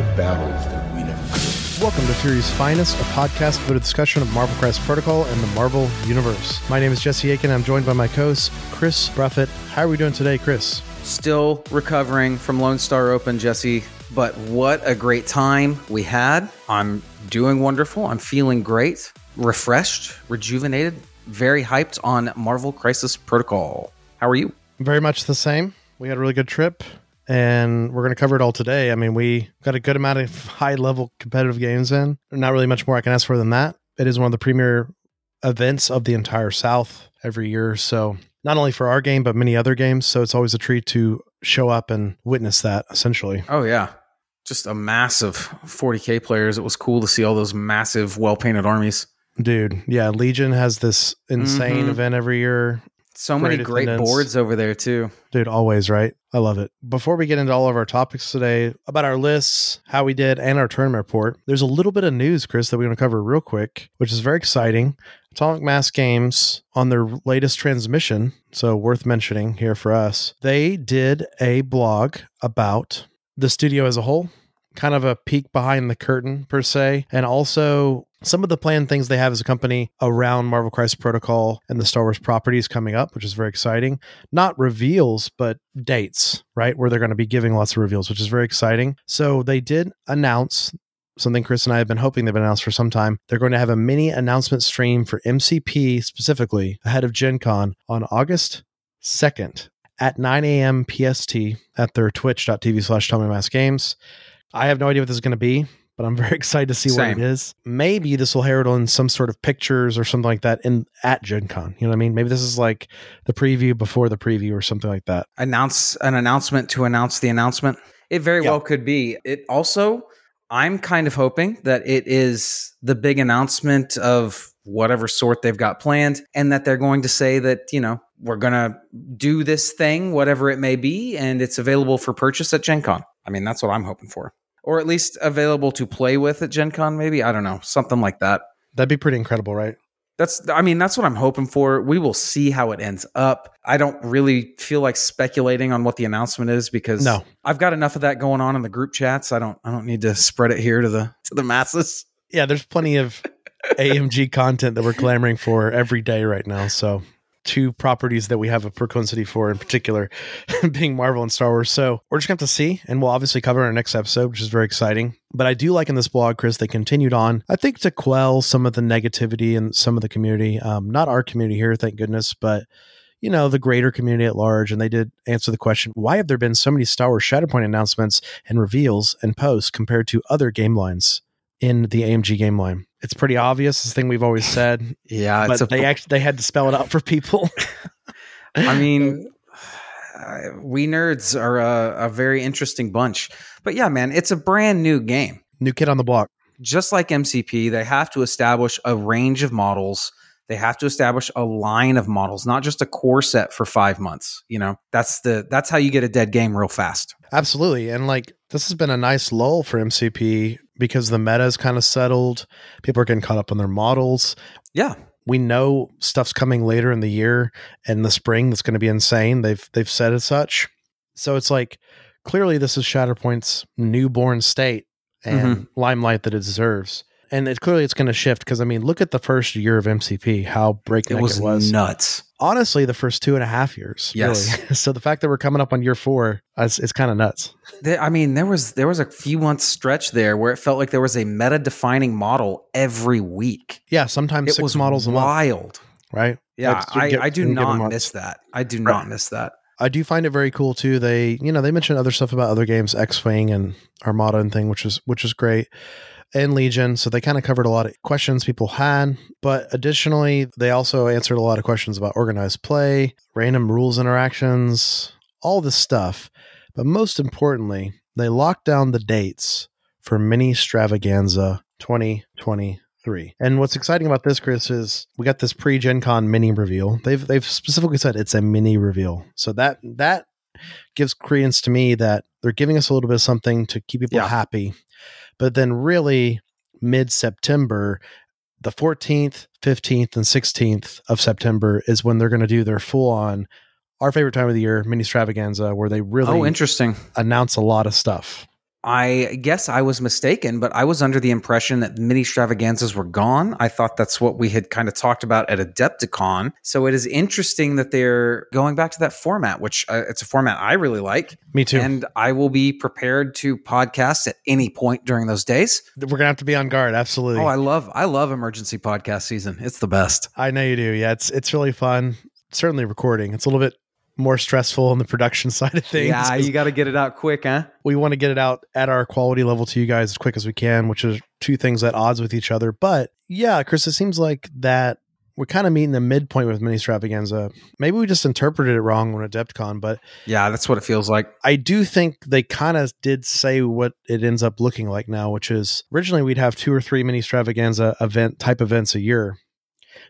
Fight the battles that we never could. Welcome to Fury's Finest, a podcast with a discussion of Marvel Crisis Protocol and the Marvel Universe. My name is Jesse Eakin. I'm joined by my co-host, Chris Bruffett. How are we doing today, Chris? Still recovering from Lone Star Open, Jesse, but what a great time we had. I'm doing wonderful. I'm feeling great, refreshed, rejuvenated, very hyped on Marvel Crisis Protocol. How are you? Very much the same. We had a really good trip, and we're going to cover it all today. I mean, we got a good amount of high-level competitive games in. Not really much more I can ask for than that. It is one of the premier events of the entire South every year, so not only for our game but many other games. So it's always a treat to show up and witness that. Essentially, Oh, yeah. Just a massive 40K players. It was cool to see all those massive, well painted armies. dude. Yeah, Legion has this insane Mhm. event every year. So many Great great attendance. boards over there, too. Dude, always, right? I love it. Before we get into all of our topics today about our lists, how we did, and our tournament report, there's a little bit of news, Chris, that we're going to cover real quick, which is very exciting. Atomic Mass Games, on their latest transmission, so worth mentioning here for us, they did a blog about the studio as a whole, kind of a peek behind the curtain, per se, and also some of the planned things they have as a company around Marvel Crisis Protocol and the Star Wars properties coming up, which is very exciting not reveals, but dates, right? Where they're going to be giving lots of reveals, which is very exciting. So they did announce something Chris and I have been hoping they've announced for some time. They're going to have a mini announcement stream for MCP specifically ahead of Gen Con on August 2nd at 9 a.m. PST at their twitch.tv slash Atomic Mass Games. I have no idea what this is going to be, but I'm very excited to see what it is. Maybe this will herald on some sort of pictures or something like that in at Gen Con. You know what I mean? Maybe this is like the preview before the preview or something like that. announce an announcement to announce the announcement. It very Yeah. well could be. It also, I'm kind of hoping that it is the big announcement of whatever sort they've got planned, and that they're going to say that, you know, we're going to do this thing, whatever it may be, and it's available for purchase at Gen Con. I mean, that's what I'm hoping for. Or at least available to play with at Gen Con, maybe. I don't know. Something like that. That'd be pretty incredible, right? That's I mean that's what I'm hoping for. We will see how it ends up. I don't really feel like speculating on what the announcement is because No. I've got enough of that going on in the group chats. I don't I don't need to spread it here to the to the masses. Yeah, there's plenty of AMG content that we're clamoring for every day right now. So, two properties that we have a proclivity for in particular being Marvel and Star Wars. So, we're just going to have to see, and we'll obviously cover in our next episode, which is very exciting. But I do like in this blog, Chris, they continued on, I think, to quell some of the negativity and some of the community. Um, not our community here, thank goodness, but you know, the greater community at large. And they did answer the question why have there been so many Star Wars Shatterpoint announcements and reveals and posts compared to other game lines in the AMG game line? It's pretty obvious. This thing we've always said. Yeah, but they actually they had to spell it out for people. I mean, we nerds are a, a very interesting bunch. But yeah, man, it's a brand new game. New kid on the block. Just like MCP, they have to establish a range of models. They have to establish a line of models, not just a core set for five months. You know, that's the that's how you get a dead game real fast. Absolutely. And like this has been a nice lull for MCP because the meta is kind of settled. People are getting caught up on their models. Yeah we know stuff's coming later in the year and the spring that's going to be insane. They've they've said as such. So it's like clearly this is Shatterpoint's newborn state and mm-hmm. limelight that it deserves. And it clearly it's going to shift because I mean, look at the first year of MCP, how breakneck it was. It was. nuts. Honestly, the first two and a half years. Yes. Really. so the fact that we're coming up on year four, uh, it's, it's kind of nuts. I mean, there was there was a few months stretch there where it felt like there was a meta defining model every week. Yeah, sometimes it six was models wild. right? Yeah, I, I do not miss that. I do right. not miss that. I do find it very cool too. They, you know, they mentioned other stuff about other games, X Wing and Armada and thing, which is which is great and Legion. So they kind of covered a lot of questions people had. But additionally, they also answered a lot of questions about organized play, random rules interactions, all this stuff. But most importantly, they locked down the dates for Mini Stravaganza 2023. And what's exciting about this, Chris, is we got this pre-Gen Con mini reveal. They've they've specifically said it's a mini reveal. So that that gives credence to me that they're giving us a little bit of something to keep people yeah. happy but then, really, mid September, the 14th, 15th, and 16th of September is when they're going to do their full on, our favorite time of the year, mini extravaganza, where they oh, really oh, interesting. announce a lot of stuff. I guess I was mistaken, but I was under the impression that mini extravaganzas were gone. I thought that's what we had kind of talked about at Adepticon. So it is interesting that they're going back to that format, which uh, it's a format I really like. Me too. And I will be prepared to podcast at any point during those days. We're gonna have to be on guard. Absolutely. Oh, I love I love emergency podcast season. It's the best. I know you do. Yeah, it's it's really fun. Certainly recording. It's a little bit more stressful on the production side of things. Yeah, you got to get it out quick, huh? We want to get it out at our quality level to you guys as quick as we can, which is two things at odds with each other. But yeah, Chris, it seems like that we're kind of meeting the midpoint with mini extravaganza. Maybe we just interpreted it wrong when Adepticon, but yeah, that's what it feels like. I do think they kind of did say what it ends up looking like now, which is originally we'd have two or three mini extravaganza event type events a year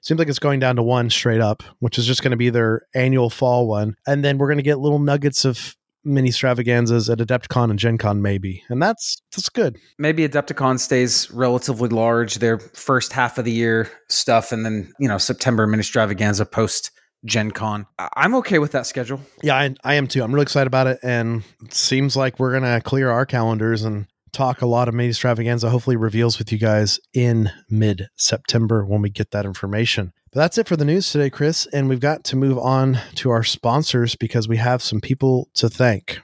Seems like it's going down to one straight up, which is just going to be their annual fall one. And then we're going to get little nuggets of mini extravaganzas at Adepticon and Gen Con, maybe. And that's that's good. Maybe Adepticon stays relatively large, their first half of the year stuff, and then, you know, September mini extravaganza post Gen Con. I'm okay with that schedule. Yeah, I, I am too. I'm really excited about it. And it seems like we're going to clear our calendars and talk a lot of Made Extravaganza, hopefully reveals with you guys in mid September when we get that information. But that's it for the news today, Chris. And we've got to move on to our sponsors because we have some people to thank.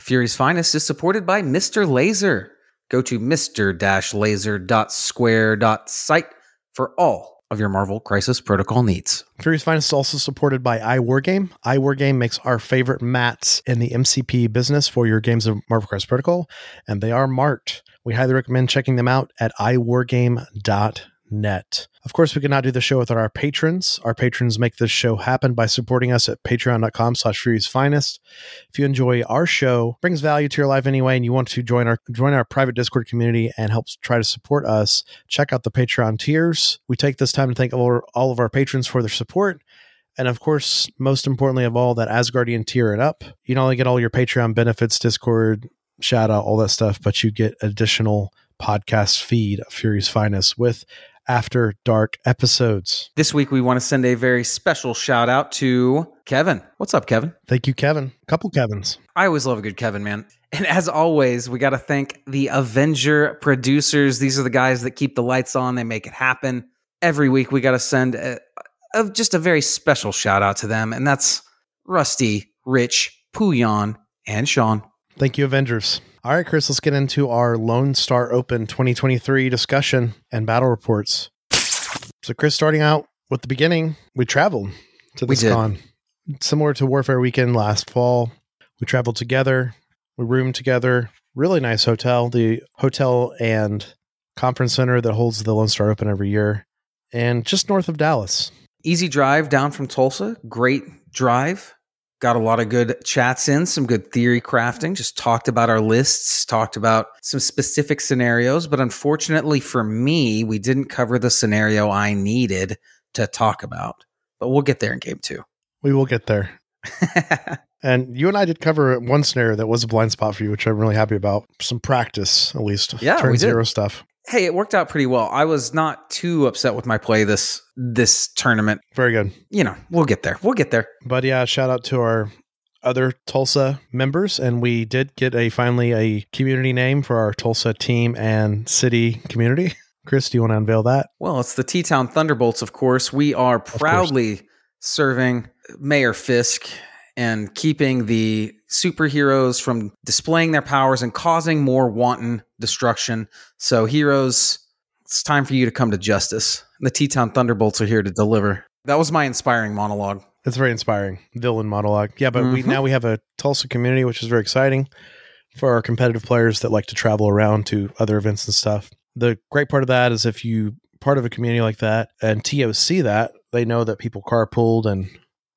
Fury's Finest is supported by Mr. Laser. Go to mr-laser.square.site for all of your Marvel Crisis Protocol needs. Fury's Finest is also supported by iWargame. iWargame makes our favorite mats in the MCP business for your games of Marvel Crisis Protocol, and they are marked. We highly recommend checking them out at iwargame.com net. Of course, we could not do the show without our patrons. Our patrons make this show happen by supporting us at patreon.com slash Fury's Finest. If you enjoy our show, brings value to your life anyway, and you want to join our join our private Discord community and help try to support us, check out the Patreon tiers. We take this time to thank all, all of our patrons for their support. And of course, most importantly of all, that Asgardian tier and up. You not only get all your Patreon benefits, Discord, shout out, all that stuff, but you get additional podcast feed of Fury's Finest with after Dark episodes. This week, we want to send a very special shout out to Kevin. What's up, Kevin? Thank you, Kevin. Couple Kevins. I always love a good Kevin, man. And as always, we got to thank the Avenger producers. These are the guys that keep the lights on, they make it happen. Every week, we got to send a, a, just a very special shout out to them. And that's Rusty, Rich, Puyan, and Sean. Thank you, Avengers. All right, Chris, let's get into our Lone Star Open 2023 discussion and battle reports. So, Chris, starting out with the beginning, we traveled to this con. Similar to Warfare Weekend last fall, we traveled together, we roomed together. Really nice hotel, the hotel and conference center that holds the Lone Star Open every year, and just north of Dallas. Easy drive down from Tulsa. Great drive. Got a lot of good chats in, some good theory crafting. Just talked about our lists, talked about some specific scenarios. But unfortunately for me, we didn't cover the scenario I needed to talk about. But we'll get there in game two. We will get there. And you and I did cover one scenario that was a blind spot for you, which I'm really happy about. Some practice, at least. Yeah, Turn we did. zero stuff. Hey, it worked out pretty well. I was not too upset with my play this this tournament. Very good. You know, we'll get there. We'll get there. But yeah, shout out to our other Tulsa members, and we did get a finally a community name for our Tulsa team and city community. Chris, do you want to unveil that? Well, it's the T Town Thunderbolts, of course. We are proudly serving Mayor Fisk and keeping the superheroes from displaying their powers and causing more wanton destruction. So, heroes, it's time for you to come to justice. The T Town Thunderbolts are here to deliver. That was my inspiring monologue. It's very inspiring villain monologue. Yeah, but we Mhm. now we have a Tulsa community, which is very exciting for our competitive players that like to travel around to other events and stuff. The great part of that is if you part of a community like that and see that, they know that people carpooled and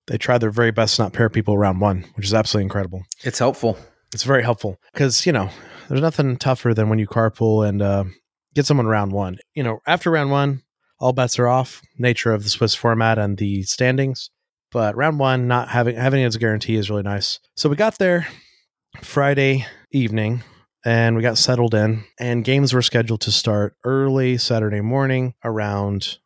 they try their very best to not pair people around one, which is absolutely incredible. It's helpful. It's very helpful because you know there's nothing tougher than when you carpool and uh, get someone round one. You know, after round one, all bets are off. Nature of the Swiss format and the standings, but round one, not having having as a guarantee is really nice. So we got there Friday evening and we got settled in, and games were scheduled to start early Saturday morning around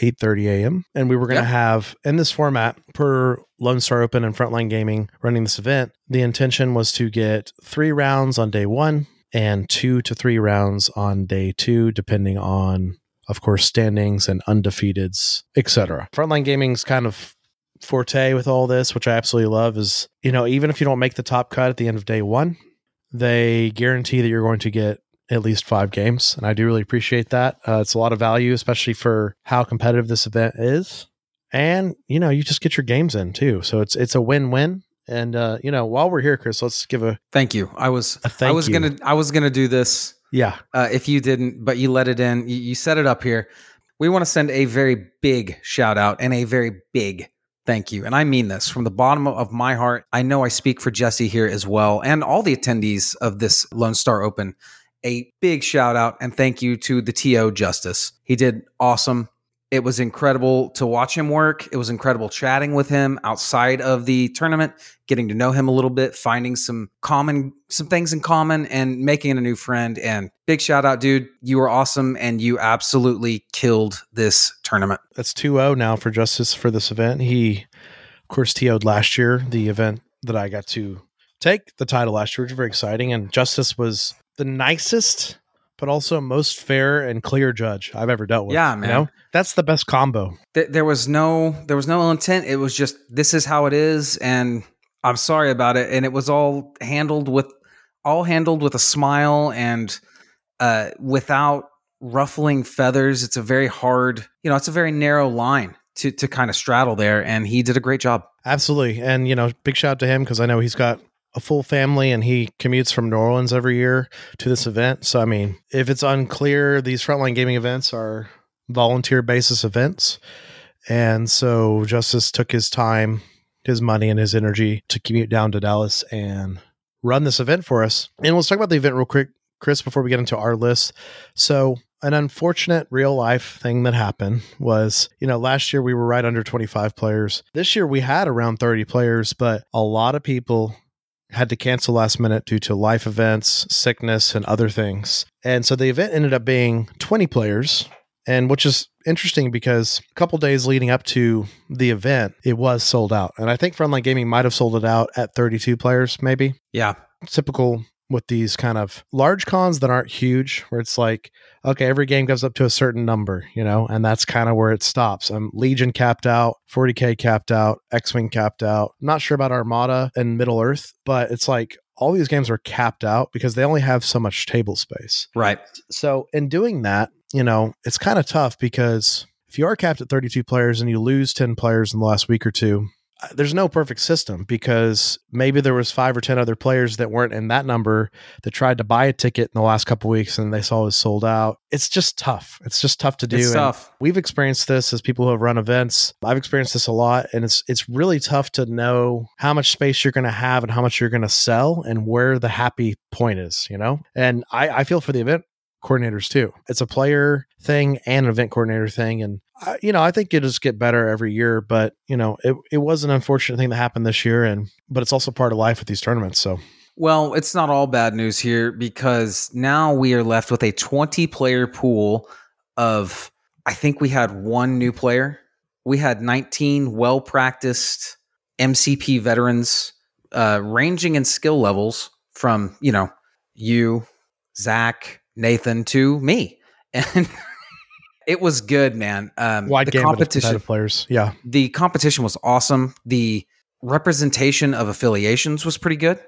8:30 a.m. And we were going to Yeah. have in this format per Lone Star Open and Frontline Gaming running this event. The intention was to get three rounds on day one and two to three rounds on day two, depending on, of course, standings and undefeateds, etc. Frontline Gaming's kind of forte with all this, which I absolutely love, is you know even if you don't make the top cut at the end of day one, they guarantee that you're going to get at least five games, and I do really appreciate that. Uh, it's a lot of value, especially for how competitive this event is, and you know you just get your games in too. So it's it's a win win. And uh, you know, while we're here, Chris, let's give a Thank you. I was I was you. gonna I was gonna do this yeah, uh, if you didn't, but you let it in. You, you set it up here. We want to send a very big shout out and a very big thank you. And I mean this from the bottom of my heart. I know I speak for Jesse here as well and all the attendees of this Lone Star Open. A big shout out and thank you to the TO Justice. He did awesome. It was incredible to watch him work. It was incredible chatting with him outside of the tournament, getting to know him a little bit, finding some common some things in common and making a new friend and big shout out dude. You were awesome and you absolutely killed this tournament. that's 2-0 now for Justice for this event. He, of course, TO'd last year, the event that I got to take the title last year, which was very exciting. And Justice was the nicest, but also most fair and clear judge I've ever dealt with. Yeah, you man. know? That's the best combo. Th- there was no there was no ill intent. It was just this is how it is and I'm sorry about it and it was all handled with all handled with a smile and uh without ruffling feathers. It's a very hard, you know, it's a very narrow line to to kind of straddle there and he did a great job. Absolutely. And, you know, big shout out to him because I know he's got a full family and he commutes from New Orleans every year to this event. So, I mean, if it's unclear, these frontline gaming events are volunteer basis events. And so Justice took his time, his money, and his energy to commute down to Dallas and run this event for us. And let's talk about the event real quick, Chris, before we get into our list. So, an unfortunate real life thing that happened was, you know, last year we were right under 25 players. This year we had around 30 players, but a lot of people had to cancel last minute due to life events, sickness, and other things. And so the event ended up being 20 players, and which is interesting because a couple days leading up to the event, it was sold out. And I think Frontline Gaming might have sold it out at 32 players, maybe Yeah. typical with these kind of large cons that aren't huge, where it's like, okay, every game goes up to a certain number, you know, and that's kind of where it stops. Um, Legion capped out, 40k capped out, X Wing capped out. I'm not sure about Armada and Middle Earth, but it's like all these games are capped out because they only have so much table space. Right. So in doing that, you know, it's kind of tough because if you are capped at 32 players and you lose 10 players in the last week or two, there's no perfect system because maybe there was five or 10 other players that weren't in that number that tried to buy a ticket in the last couple weeks and they saw it was sold out. It's just tough. It's just tough to do. It's tough. We've experienced this as people who have run events. I've experienced this a lot and it's it's really tough to know how much space you're going to have and how much you're going to sell and where the happy point is, you know? And I I feel for the event coordinators too. It's a player thing and an event coordinator thing and I, you know, I think it just get better every year, but you know, it it was an unfortunate thing that happened this year and but it's also part of life with these tournaments, so Well, it's not all bad news here because now we are left with a 20 player pool of, I think we had one new player. We had 19 well practiced MCP veterans, uh, ranging in skill levels from, you know, you, Zach, Nathan to me. And it was good, man. Um, wide the competition, players. Yeah. the competition was awesome. The representation of affiliations was pretty good.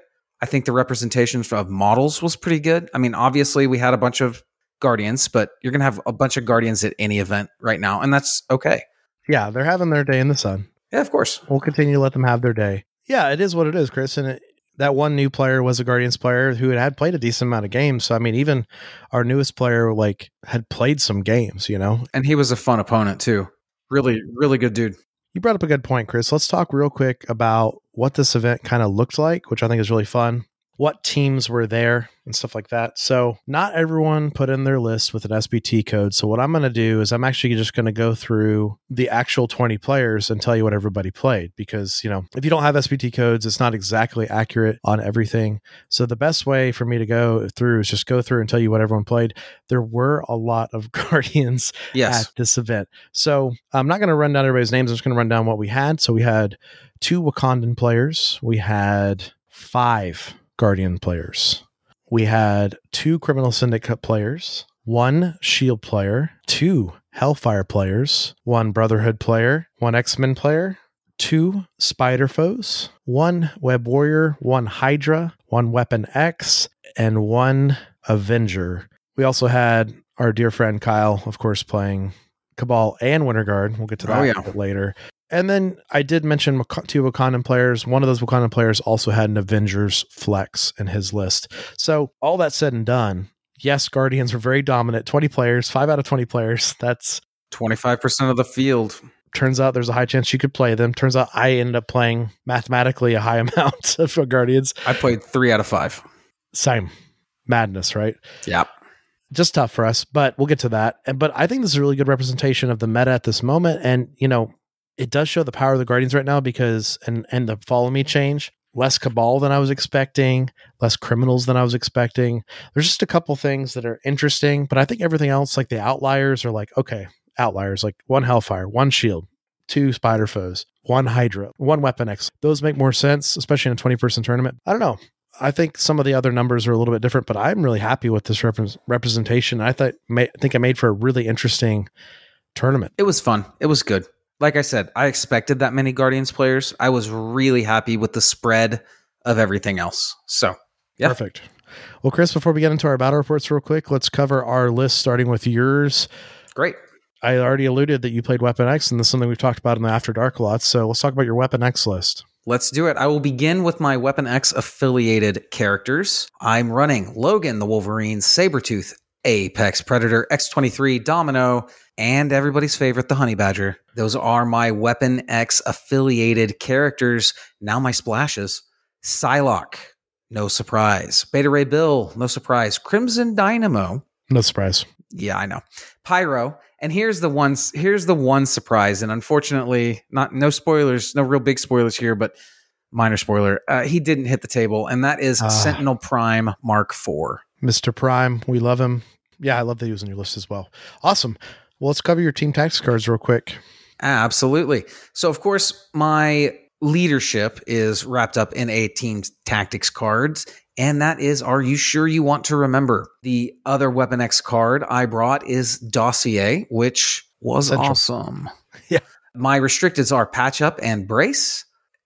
I think the representation of models was pretty good. I mean, obviously we had a bunch of guardians, but you're going to have a bunch of guardians at any event right now, and that's okay. Yeah, they're having their day in the sun. Yeah, of course. We'll continue to let them have their day. Yeah, it is what it is, Chris. And it, that one new player was a Guardians player who had, had played a decent amount of games. So I mean, even our newest player like had played some games. You know, And he was a fun opponent too. Really, really good dude. you brought up a good point, Chris. Let's talk real quick about what this event kind of looked like, which I think is really fun. What teams were there and stuff like that. So, not everyone put in their list with an SBT code. So, what I'm going to do is I'm actually just going to go through the actual 20 players and tell you what everybody played because, you know, if you don't have SBT codes, it's not exactly accurate on everything. So, the best way for me to go through is just go through and tell you what everyone played. There were a lot of Guardians Yes. at this event. So I'm not going to run down everybody's names. I'm just going to run down what we had. So we had two Wakandan players. We had five Guardian players. We had two Criminal Syndicate players, one Shield player, two Hellfire players, one Brotherhood player, one X Men player, two Spider Foes, one Web Warrior, one Hydra, one Weapon X, and one Avenger. We also had our dear friend Kyle, of course, playing Cabal and Winter Guard. We'll get to oh, that Oh, yeah. later. And then I did mention two Wakandan players. One of those Wakandan players also had an Avengers flex in his list. So all that said and done, yes, Guardians were very dominant. 20 players, five out of 20 players. That's 25% of the field. turns out there's a high chance you could play them. Turns out I ended up playing mathematically a high amount of Guardians. I played three out of five. Same madness, right? Yeah. just tough for us, but we'll get to that. And but I think this is a really good representation of the meta at this moment. And you know, it does show the power of the Guardians right now because and and the follow me change. Less cabal than I was expecting, less criminals than I was expecting. There's just a couple things that are interesting, but I think everything else, like the outliers, are like, okay, outliers, like one Hellfire, one Shield, two Spider Foes, one Hydra, one Weapon X. Those make more sense, especially in a 20 person tournament. I don't know. I think some of the other numbers are a little bit different, but I'm really happy with this repre- representation. I thought, ma- think I made for a really interesting tournament. It was fun. It was good. Like I said, I expected that many Guardians players. I was really happy with the spread of everything else. So, yeah. Perfect. Well, Chris, before we get into our battle reports real quick, let's cover our list starting with yours. great. I already alluded that you played Weapon X, and this is something we've talked about in the After Dark a lot. So let's talk about your Weapon X list. Let's do it. I will begin with my Weapon X affiliated characters. I'm running Logan the Wolverine, Sabretooth, Apex Predator, X23, Domino, and everybody's favorite, the Honey Badger. Those are my Weapon X affiliated characters. Now my splashes. Psylocke, no surprise. Beta Ray Bill, no surprise. Crimson Dynamo, No surprise. yeah, I know. Pyro. And here's the one here's the one surprise and unfortunately not no spoilers, no real big spoilers here, but minor spoiler. Uh, he didn't hit the table and that is Ah. Sentinel Prime Mark IV. Mr. Prime, we love him. Yeah, I love that he was on your list as well. Awesome. Well, let's cover your team tactics cards real quick. Absolutely. So, of course, my leadership is wrapped up in a team tactics cards. And that is, are you sure you want to remember? The other Weapon X card I brought is Dossier, which was Essential. awesome. Yeah. My restricteds are Patch Up and Brace.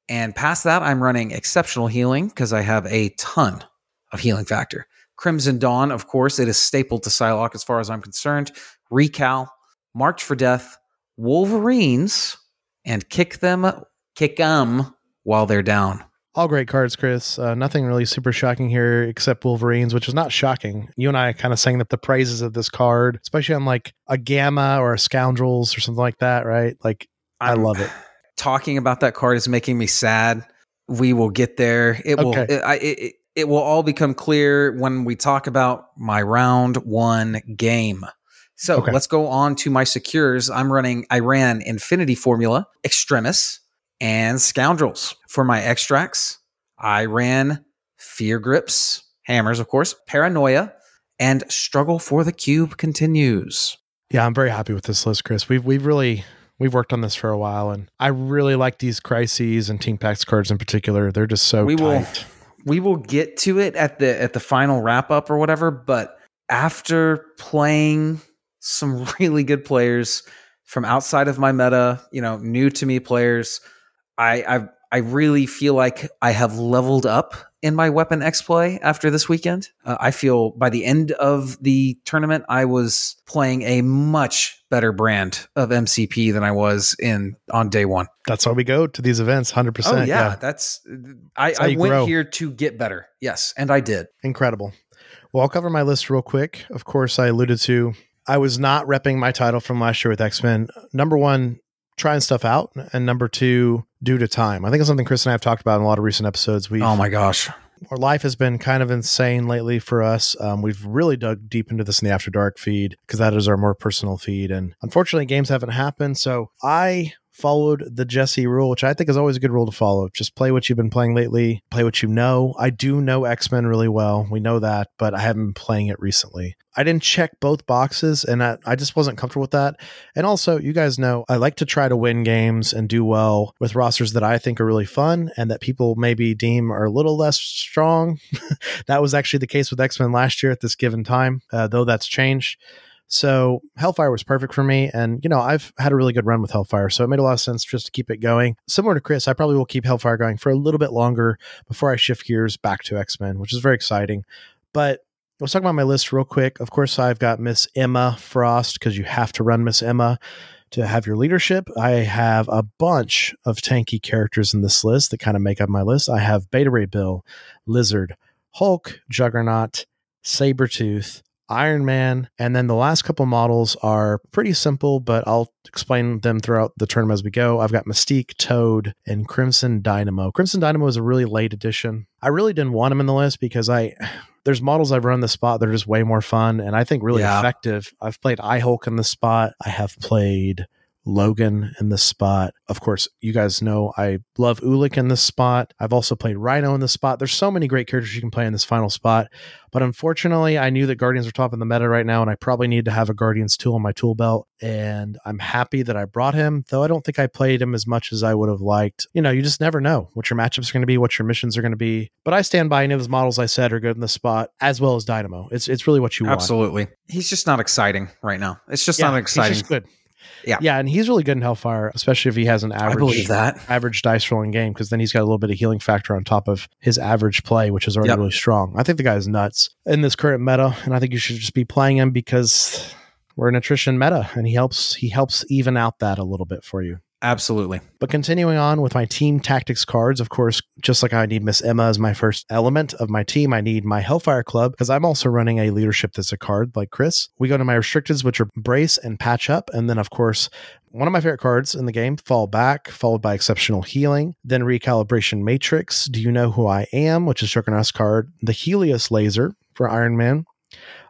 And past that, I'm running Exceptional Healing because I have a ton of healing factor. Crimson Dawn, of course, it is stapled to Psylocke as far as I'm concerned. Recal, Marked for Death, Wolverines and kick them, kick them while they're down. All great cards, Chris. Uh, nothing really super shocking here except Wolverines, which is not shocking. You and I kind of sang that the praises of this card, especially on like a Gamma or a Scoundrels or something like that, right? Like, i I'm- love it. Talking about that card is making me sad. We will get there. It will. It, I, it, it will all become clear when we talk about my round one game. So Okay. let's go on to my secures. I'm running. I ran Infinity Formula, Extremis, and Scoundrels for my extracts. I ran Fear Grips, Hammers, of course, Paranoia, and Struggle for the Cube continues. Yeah, I'm very happy with this list, Chris. We've we've really we've worked on this for a while, and I really like these crises and team packs cards in particular. They're just so We will- tight. We will get to it at the at the final wrap up or whatever but after playing some really good players from outside of my meta you know new to me players i i i really feel like i have leveled up in my weapon x play after this weekend uh, i feel by the end of the tournament i was playing a much better brand of mcp than i was in on day one That's why we go to these events. Hundred oh percent. yeah, that's i, That's I went grow. here to get better yes and i did incredible. Well, I'll cover my list real quick. Of course, I alluded to I was not repping my title from last year with X Men. Number one, trying stuff out, and number two, due to time. I think it's something Chris and I have talked about in a lot of recent episodes. We oh my gosh our life has been kind of insane lately for us. Um, we've really dug deep into this in the After Dark feed because that is our more personal feed. And unfortunately, games haven't happened. So I followed the Jesse rule, which I think is always a good rule to follow. Just play what you've been playing lately, play what you know. I do know X Men really well. We know that, but I haven't been playing it recently. I didn't check both boxes and I, I just wasn't comfortable with that. And also, you guys know I like to try to win games and do well with rosters that I think are really fun and that people maybe deem are a little less strong. that was actually the case with X Men last year at this given time, uh, though that's changed. So Hellfire was perfect for me. And, you know, I've had a really good run with Hellfire. So it made a lot of sense just to keep it going. Similar to Chris, I probably will keep Hellfire going for a little bit longer before I shift gears back to X Men, which is very exciting. But let's talk about my list real quick. Of course, I've got Miss Emma Frost because you have to run Miss Emma to have your leadership. I have a bunch of tanky characters in this list that kind of make up my list. I have Beta Ray Bill, Lizard, Hulk, Juggernaut, Sabretooth, Iron Man, and then the last couple models are pretty simple, but I'll explain them throughout the tournament as we go. I've got Mystique, Toad, and Crimson Dynamo. Crimson Dynamo is a really late addition. I really didn't want him in the list because I there's models I've run the spot that are just way more fun and I think really Yeah. effective. I've played I Hulk in the spot. I have played Logan in the spot. Of course, you guys know I love Ulik in this spot. I've also played Rhino in this spot. There's so many great characters you can play in this final spot. But unfortunately, I knew that Guardians were top of the meta right now, and I probably need to have a Guardians tool in my tool belt. And I'm happy that I brought him, though I don't think I played him as much as I would have liked. You know, you just never know what your matchups are going to be, what your missions are going to be. But I stand by any of those models I said are good in the spot, as well as Dynamo. It's it's really what you want. Absolutely. He's just not exciting right now. It's just Yeah, not he's exciting. just good. Yeah. yeah, and he's really good in Hellfire, especially if he has an I average believe that. average dice rolling game because then he's got a little bit of healing factor on top of his average play, which is already Yep. really strong. I think the guy's nuts in this current meta, and I think you should just be playing him because we're an attrition meta, and he helps he helps even out that a little bit for you. Absolutely. But continuing on with my team tactics cards, of course, just like I need Miss Emma as my first element of my team, I need my Hellfire Club because I'm also running a leadership that's a card like Chris. We go to my restricteds, which are Brace and Patch Up. And then, of course, one of my favorite cards in the game, Fall Back, followed by Exceptional Healing, then Recalibration Matrix, Do You Know Who I Am, which is Juggernaut's card, the Helios Laser for Iron Man,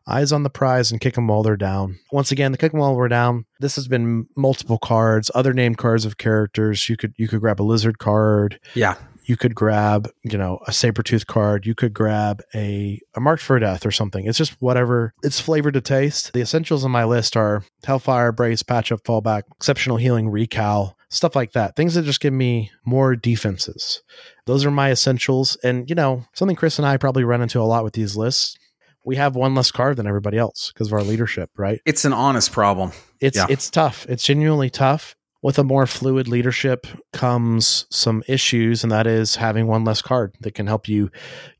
Eyes on the prize and kick them while they're down. Once again, the kick them while we're down. This has been multiple cards, other named cards of characters. You could you could grab a lizard card. Yeah. You could grab you know a saber tooth card. You could grab a a marked for death or something. It's just whatever. It's flavored to taste. The essentials on my list are Hellfire, Brace, Patch Up, Fallback, Exceptional Healing, Recal, stuff like that. Things that just give me more defenses. Those are my essentials. And you know something Chris and I probably run into a lot with these lists we have one less card than everybody else because of our leadership, right? It's an honest problem. It's Yeah. it's tough. It's genuinely tough. With a more fluid leadership comes some issues, and that is having one less card that can help you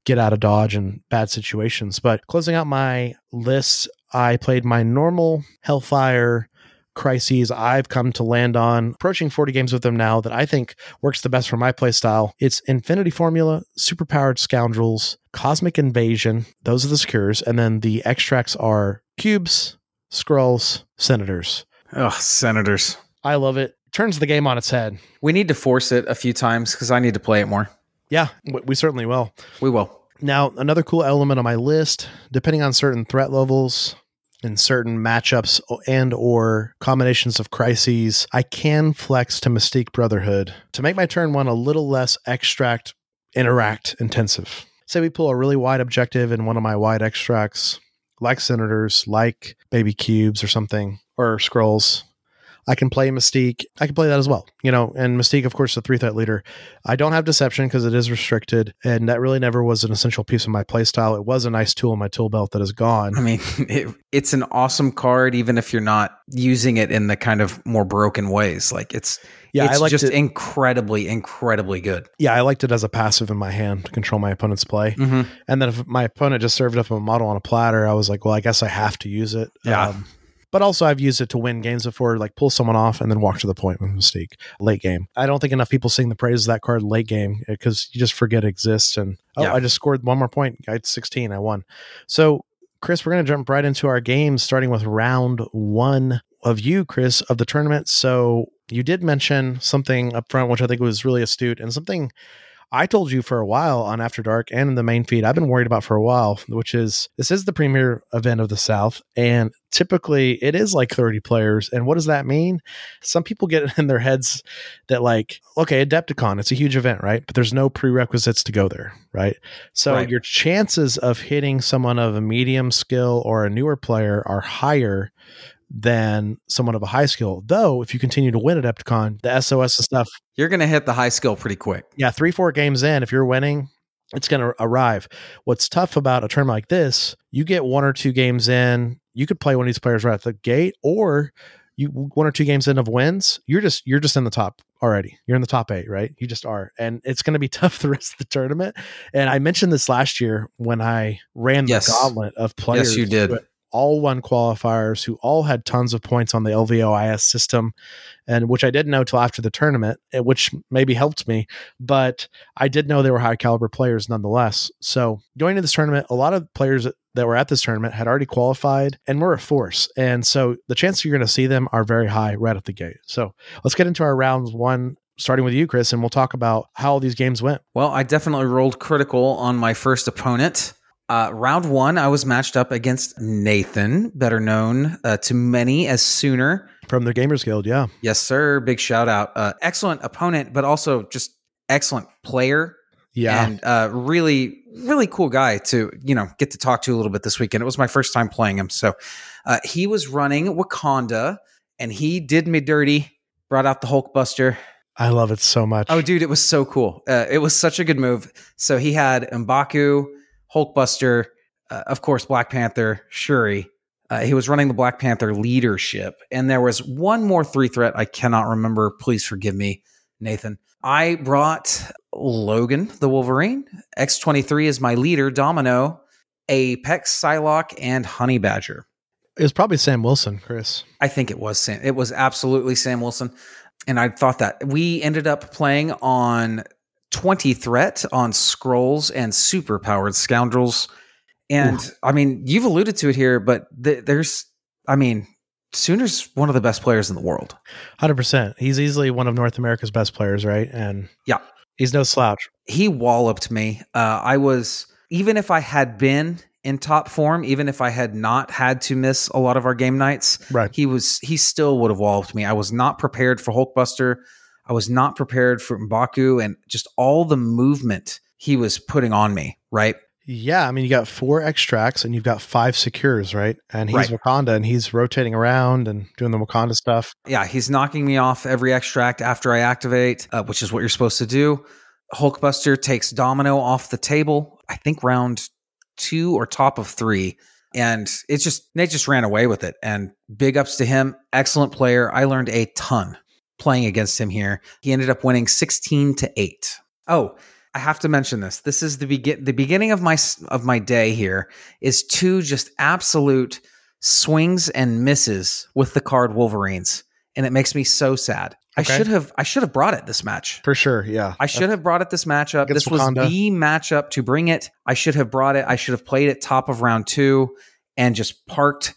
get out of dodge and bad situations. But closing out my list, I played my normal Hellfire crises I've come to land on, approaching 40 games with them now that I think works the best for my play style. It's Infinity Formula, Superpowered Scoundrels, Cosmic Invasion. Those are the secures. And then the extracts are cubes, scrolls, senators. Oh, senators. I love it. Turns the game on its head. We need to force it a few times because I need to play it more. Yeah, w- we certainly will. We will. Now, another cool element on my list, depending on certain threat levels and certain matchups and or combinations of crises, I can flex to Mystique Brotherhood to make my turn one a little less extract interact intensive. Say we pull a really wide objective in one of my wide extracts, like senators, like baby cubes or something, or scrolls. I can play Mystique. I can play that as well, you know. And Mystique, of course, the three threat leader. I don't have Deception because it is restricted, and that really never was an essential piece of my playstyle. It was a nice tool in my tool belt that is gone. I mean, it, it's an awesome card, even if you're not using it in the kind of more broken ways. Like it's, Yeah, it's I just it. incredibly, incredibly good. Yeah, I liked it as a passive in my hand to control my opponent's play. Mm-hmm. And then if my opponent just served up a model on a platter, I was like, well, I guess I have to use it. Um, Yeah. But also, I've used it to win games before, like pull someone off and then walk to the point with Mystique late game. I don't think enough people sing the praises of that card late game uh, because you just forget it exists. And oh, Yeah. I just scored one more point. I had 16. I won. So, Chris, we're going to jump right into our games, starting with round one of you, Chris, of the tournament. So, you did mention something up front, which I think was really astute and something I told you for a while on After Dark and in the main feed, I've been worried about for a while, which is this is the premier event of the South. And typically it is like 30 players. And what does that mean? Some people get in their heads that, like, okay, Adepticon, it's a huge event, right? But there's no prerequisites to go there, right? So Right. your chances of hitting someone of a medium skill or a newer player are higher than someone of a high skill. Though, if you continue to win Adepticon, the SOS and stuff You're going to hit the high skill pretty quick. yeah, three, four games in, if you're winning, it's going to arrive. What's tough about a tournament like this, you get one or two games in, you could play one of these players right at the gate, or you one or two games in of wins, you're just you're just in the top already. You're in the top eight, right? You just are, and it's going to be tough the rest of the tournament. And I mentioned this last year when I ran Yes. the gauntlet of players. Yes, you did. who All won qualifiers who all had tons of points on the LVOIS system, and which I didn't know till after the tournament, eh, which maybe helped me but I did know they were high caliber players nonetheless. So going to this tournament, a lot of players that were at this tournament had already qualified and were a force. And so the chances you're going to see them are very high right at the gate. So let's get into our rounds one, starting with you, Chris, and we'll talk about how these games went. Well, I definitely rolled critical on my first opponent. Uh, round one, I was matched up against Nathan, better known uh, to many as Sooner. From the Gamers Guild, yeah. Yes, sir. Big shout out. Uh, excellent opponent, but also just excellent player. Yeah. And uh, really, really cool guy to, you know, get to talk to a little bit this weekend. It was my first time playing him. So uh, he was running Wakanda and he did me dirty, brought out the Hulkbuster. I love it so much. Oh, dude, it was so cool. Uh, it was such a good move. So he had Mbaku, Hulkbuster, uh, of course, Black Panther, Shuri. Uh, he was running the Black Panther leadership. And there was one more three threat I cannot remember. Please forgive me, Nathan. I brought Logan, the Wolverine. X23 is my leader, Domino, Apex, Psylocke, and Honey Badger. it was probably Sam Wilson, Chris. I think it was Sam. It was absolutely Sam Wilson. And I thought that we ended up playing on 20 threat on scrolls and super powered scoundrels. And I mean, you've alluded to it here, but th- there's, I mean, Sooner's one of the best players in the world. 100%. He's easily one of North America's best players, right? And Yeah. he's no slouch. He walloped me. Uh, I was, even if I had been in top form, even if I had not had to miss a lot of our game nights, Right. he was he still would have walloped me. I was not prepared for Hulkbuster. I was not prepared for Mbaku and just all the movement he was putting on me, right? Yeah, I mean, you got four extracts and you've got five secures, right? And he's Right. Wakanda and he's rotating around and doing the Wakanda stuff. Yeah, he's knocking me off every extract after I activate, uh, which is what you're supposed to do. Hulkbuster takes Domino off the table, I think round two or top of three. And it's just, Nate just ran away with it. And big ups to him. Excellent player. I learned a ton playing against him here. He ended up winning 16 to 8. Oh, I have to mention this. This is the begin the beginning of my of my day here is two just absolute swings and misses with the card Wolverines, and it makes me so sad. I should have I should have brought it this match. For sure. Yeah. I should have brought it this matchup. This was Wakanda. the matchup to bring it. I should have brought it. I should have played it top of round two and just parked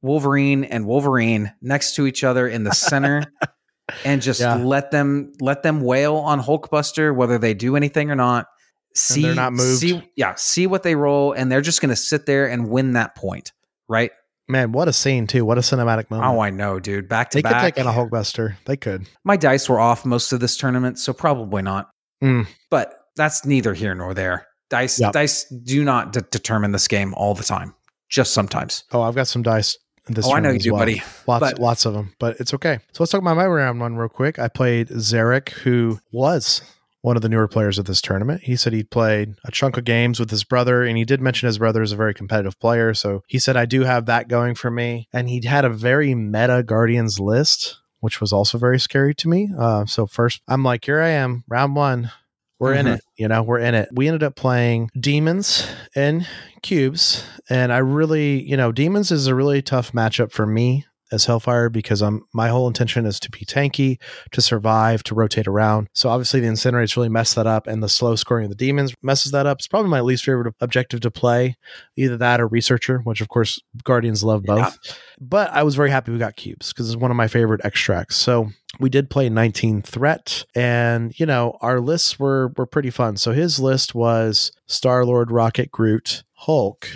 Wolverine and Wolverine next to each other in the center and just Yeah. let them let them wail on Hulkbuster, whether they do anything or not. See, they're not moved. See, yeah, see what they roll, and they're just going to sit there and win that point, right? Man, what a scene too. What a cinematic moment. Oh, I know, dude. Back to they could back. take on a Hulkbuster. They could. My dice were off most of this tournament, so probably not. Mm. But that's neither here nor there. Dice Yep. dice do not de- determine this game all the time. Just sometimes. Oh, I've got some dice. This oh, I know you do, well. buddy. Lots, But- lots of them, but it's okay. So let's talk about my round one real quick. I played Zarek, who was one of the newer players of this tournament. He said he played a chunk of games with his brother, and he did mention his brother is a very competitive player. So he said, I do have that going for me. And he had a very meta Guardians list, which was also very scary to me. Uh, so first, I'm like, here I am, round one. We're in Mhm. it. You know, we're in it. We ended up playing demons and cubes. And I really, you know, demons is a really tough matchup for me as Hellfire because I'm my whole intention is to be tanky, to survive, to rotate around. So obviously the incinerates really mess that up, and the slow scoring of the demons messes that up. It's probably my least favorite objective to play, either that or researcher, which of course Guardians love both. But I was very happy we got cubes because it's one of my favorite extracts. So we did play 19 threat and you know our lists were were pretty fun so his list was star lord rocket groot hulk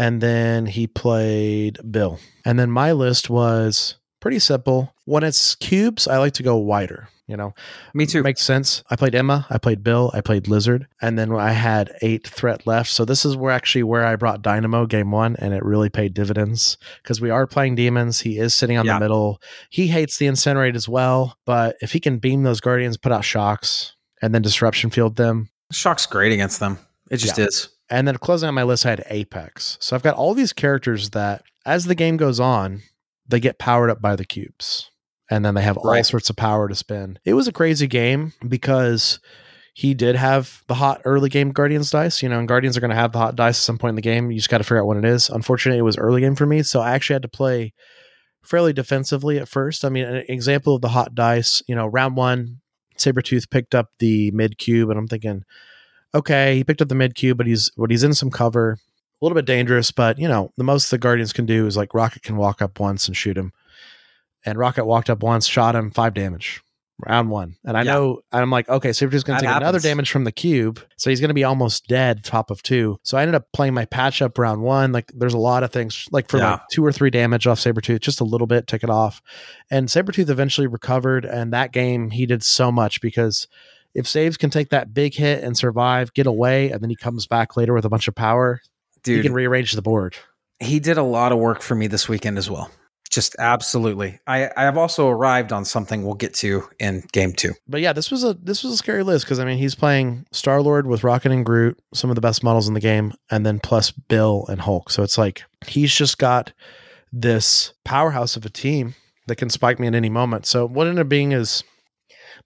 and then he played bill and then my list was pretty simple when it's cubes i like to go wider you know Me too. Makes sense. I played Emma, I played Bill, I played Lizard, and then I had eight threat left. So this is where actually where I brought Dynamo game one, and it really paid dividends because we are playing demons. He is sitting on Yeah. the middle. He hates the incinerate as well, but if he can beam those guardians, put out shocks, and then disruption field them, Shock's great against them. It just Yeah. is. And then closing out my list, I had Apex. So I've got all these characters that, as the game goes on, they get powered up by the cubes. And then they have all sorts of power to spend. It was a crazy game because he did have the hot early game Guardians dice. You know, and Guardians are going to have the hot dice at some point in the game. You just got to figure out what it is. Unfortunately, it was early game for me. So I actually had to play fairly defensively at first. I mean, an example of the hot dice, you know, round one, Sabretooth picked up the mid cube, and I'm thinking, okay, he picked up the mid cube, but he's but he's in some cover. A little bit dangerous, but you know, the most the Guardians can do is like Rocket can walk up once and shoot him. And Rocket walked up once, shot him, five damage. Round one. And I Yeah. know I'm like, okay, Sabretooth's gonna That take another damage from the cube. So he's gonna be almost dead, top of two. So I ended up playing my patch up round one. Like there's a lot of things like for Yeah. like two or three damage off Sabretooth, just a little bit, took it off. And Sabretooth eventually recovered. And that game he did so much because if Saves can take that big hit and survive, get away, and then he comes back later with a bunch of power, dude, he can rearrange the board. he did a lot of work for me this weekend as well. Just absolutely. I, I have also arrived on something we'll get to in game two. But yeah, this was a this was a scary list because I mean he's playing Star Lord with Rocket and Groot, some of the best models in the game, and then plus Bill and Hulk. So it's like he's just got this powerhouse of a team that can spike me at any moment. So what ended up being is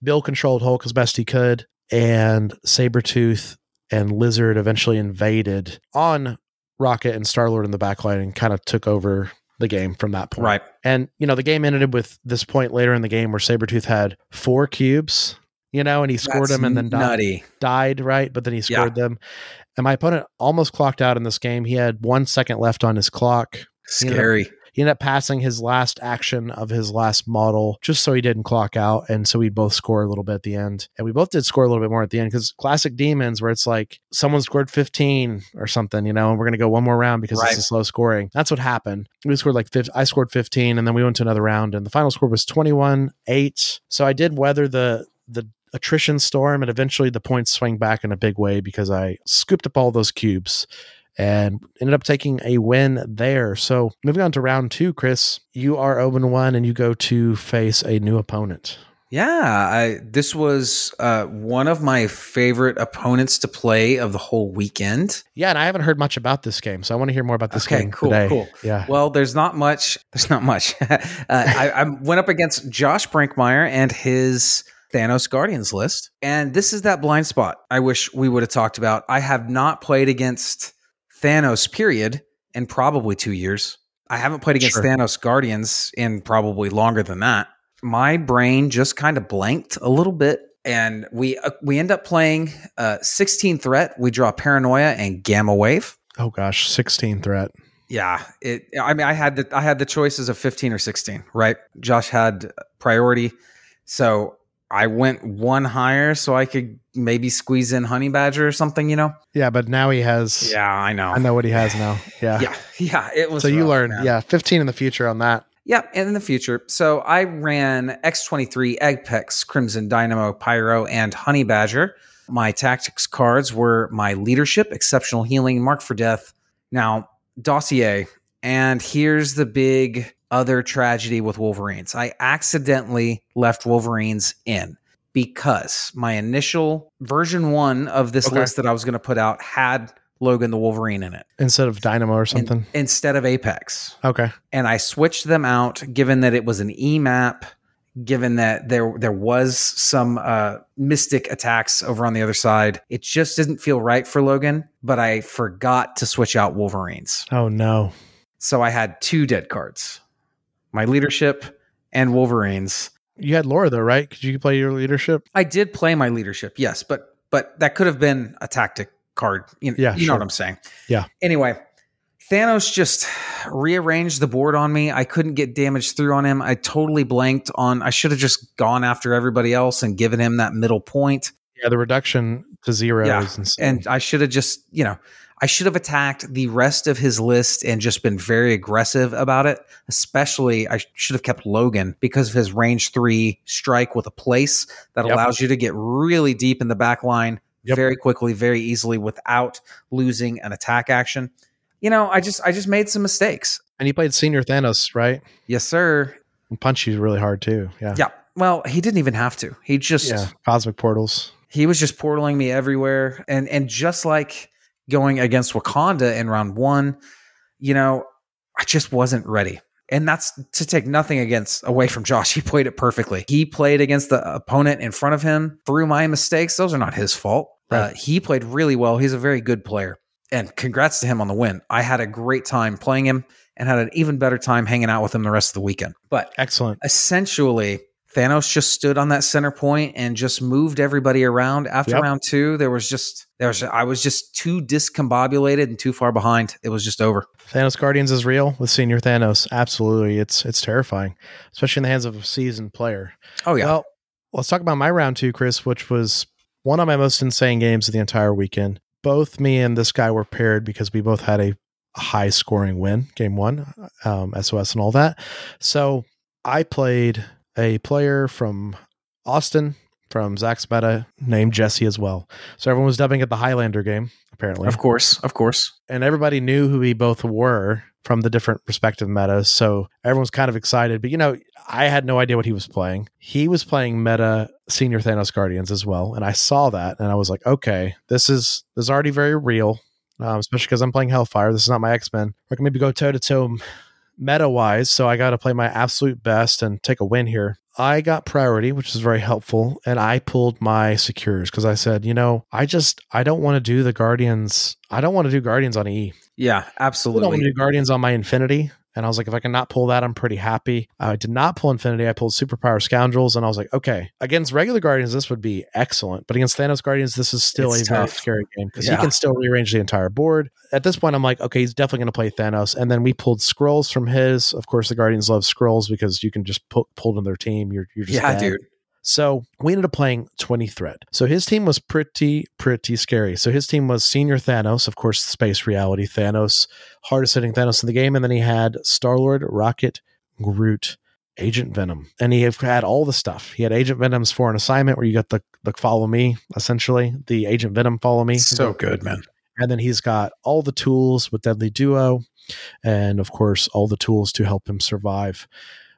Bill controlled Hulk as best he could, and Sabretooth and Lizard eventually invaded on Rocket and Star Lord in the backline and kind of took over the game from that point. Right. And, you know, the game ended with this point later in the game where Sabretooth had four cubes, you know, and he scored That's them and then died, died, right? But then he Yeah. scored them. And my opponent almost clocked out in this game. He had one second left on his clock. He ended up- Scary. He ended up passing his last action of his last model just so he didn't clock out. And so we both score a little bit at the end. And we both did score a little bit more at the end because classic demons, where it's like someone scored 15 or something, you know, and we're going to go one more round because Right. it's a slow scoring. That's what happened. We scored like 50, I scored 15 and then we went to another round and the final score was 21 8. So I did weather the, the, attrition storm and eventually the points swing back in a big way because I scooped up all those cubes and ended up taking a win there. So moving on to round two, Chris, you are open one and you go to face a new opponent. Yeah, I this was uh, one of my favorite opponents to play of the whole weekend. Yeah, and I haven't heard much about this game, so I want to hear more about this game. Okay, game cool, today. cool. Yeah. Well, there's not much. There's not much. uh, I, I went up against Josh Brinkmeyer and his Thanos Guardians list, and this is that blind spot I wish we would have talked about. I have not played against Thanos, period, in probably two years. I haven't played against Sure. Thanos Guardians in probably longer than that. My brain just kind of blanked a little bit, and we uh, we end up playing uh, 16 threat. We draw Paranoia and Gamma Wave. Oh gosh, 16 threat. Yeah, it. I mean, I had the I had the choices of 15 or 16. Right, Josh had priority, so I went one higher so I could maybe squeeze in Honey Badger or something. You know? Yeah, but now he has. Yeah, I know. I know what he has now. Yeah. Yeah, yeah. It was So you rough, learned, man. yeah, 15 in the future on that. Yeah, and in the future. So I ran X23, Apex, Crimson Dynamo, Pyro, and Honey Badger. My tactics cards were my leadership, exceptional healing, marked for death. Now, dossier. And here's the big other tragedy with Wolverines. I accidentally left Wolverines in because my initial version one of this Okay. list that I was going to put out had Logan the Wolverine in it Instead of Dynamo or in- something. instead of Apex okay. and I switched them out given that it was an E map, given that there there was some uh, mystic attacks over on the other side. It just didn't feel right for Logan, but I forgot to switch out Wolverines. Oh no. So I had two dead cards. My leadership and Wolverines. You had Laura though, right? Could you play your leadership? I did play my leadership, yes, but but that could have been a tactic card. You Yeah, you know what I'm saying. Yeah. Anyway, Thanos just rearranged the board on me. I couldn't get damage through on him. I totally blanked on. I should have just gone after everybody else and given him that middle point. Yeah, the reduction to zero Yeah. And I should have just, you know, I should have attacked the rest of his list and just been very aggressive about it. Especially, I should have kept Logan because of his range three strike with a place that Yep. allows you to get really deep in the back line Yep. very quickly, very easily without losing an attack action. You know, I just I just made some mistakes. and you played Senior Thanos, right? Yes, sir. And punch you really hard too. Yeah. Yeah. Well, he didn't even have to. He just Yeah. Cosmic portals. he was just portaling me everywhere and and just like going against wakanda in round one you know i just wasn't ready. And that's to take nothing against away from josh. He played it perfectly. He played against the opponent in front of him through my mistakes. Those are not his fault. Uh, he played really well. He's a very good player. And congrats to him on the win. I had a great time playing him and had an even better time hanging out with him the rest of the weekend. But Excellent. essentially Thanos just stood on that center point and just moved everybody around. After Yep. round two, there was just there was I was just too discombobulated and too far behind. It was just over. Thanos Guardians is real with Senior Thanos. Absolutely. It's it's terrifying, especially in the hands of a seasoned player. Oh yeah. Well, let's talk about my round two, Chris, which was one of my most insane games of the entire weekend. Both me and this guy were paired because we both had a, high scoring win, game one, um, SOS and all that. So I played a player from Austin, from Zach's Meta, named Jesse as well. So everyone was dubbing it the Highlander game, apparently of course, of course. and everybody knew who we both were from the different respective metas. So everyone's kind of excited. But you know, I had no idea what he was playing. He was playing meta senior Thanos Guardians as well, and I saw that, and I was like, okay, this is this is already very real. Um, especially because I'm playing Hellfire. This is not my X Men. I can maybe go toe to toe meta wise. So I got to play my absolute best and take a win here. I got priority, which is very helpful, and I pulled my secures because I said, you know, I just I don't want to do the Guardians. I don't want to do Guardians on E. Yeah, I don't want absolutely. to do Guardians on my Infinity. And I was like, if I can not pull that, I'm pretty happy. I did not pull Infinity. I pulled Superpower Scoundrels, and I was like, okay, against regular Guardians, this would be excellent. But against Thanos Guardians, this is still It's a very tough. scary game because he can still rearrange the entire board. At this point, I'm like, okay, he's definitely going to play Thanos. And then we pulled Scrolls from his. Of course, the Guardians love Scrolls because you can just pull, pull in their team. You're, you're just yeah, dead. dude. So we ended up playing 20 threat. So his team was pretty, pretty scary. So his team was Senior Thanos, of course, space reality Thanos, hardest hitting Thanos in the game. And then he had Star Lord, Rocket, Groot, Agent Venom. And he had all the stuff. He had Agent Venom's for an assignment where you got the, the follow me, essentially, the Agent Venom follow me. So good, man. And then he's got all the tools with Deadly Duo, and of course, all the tools to help him survive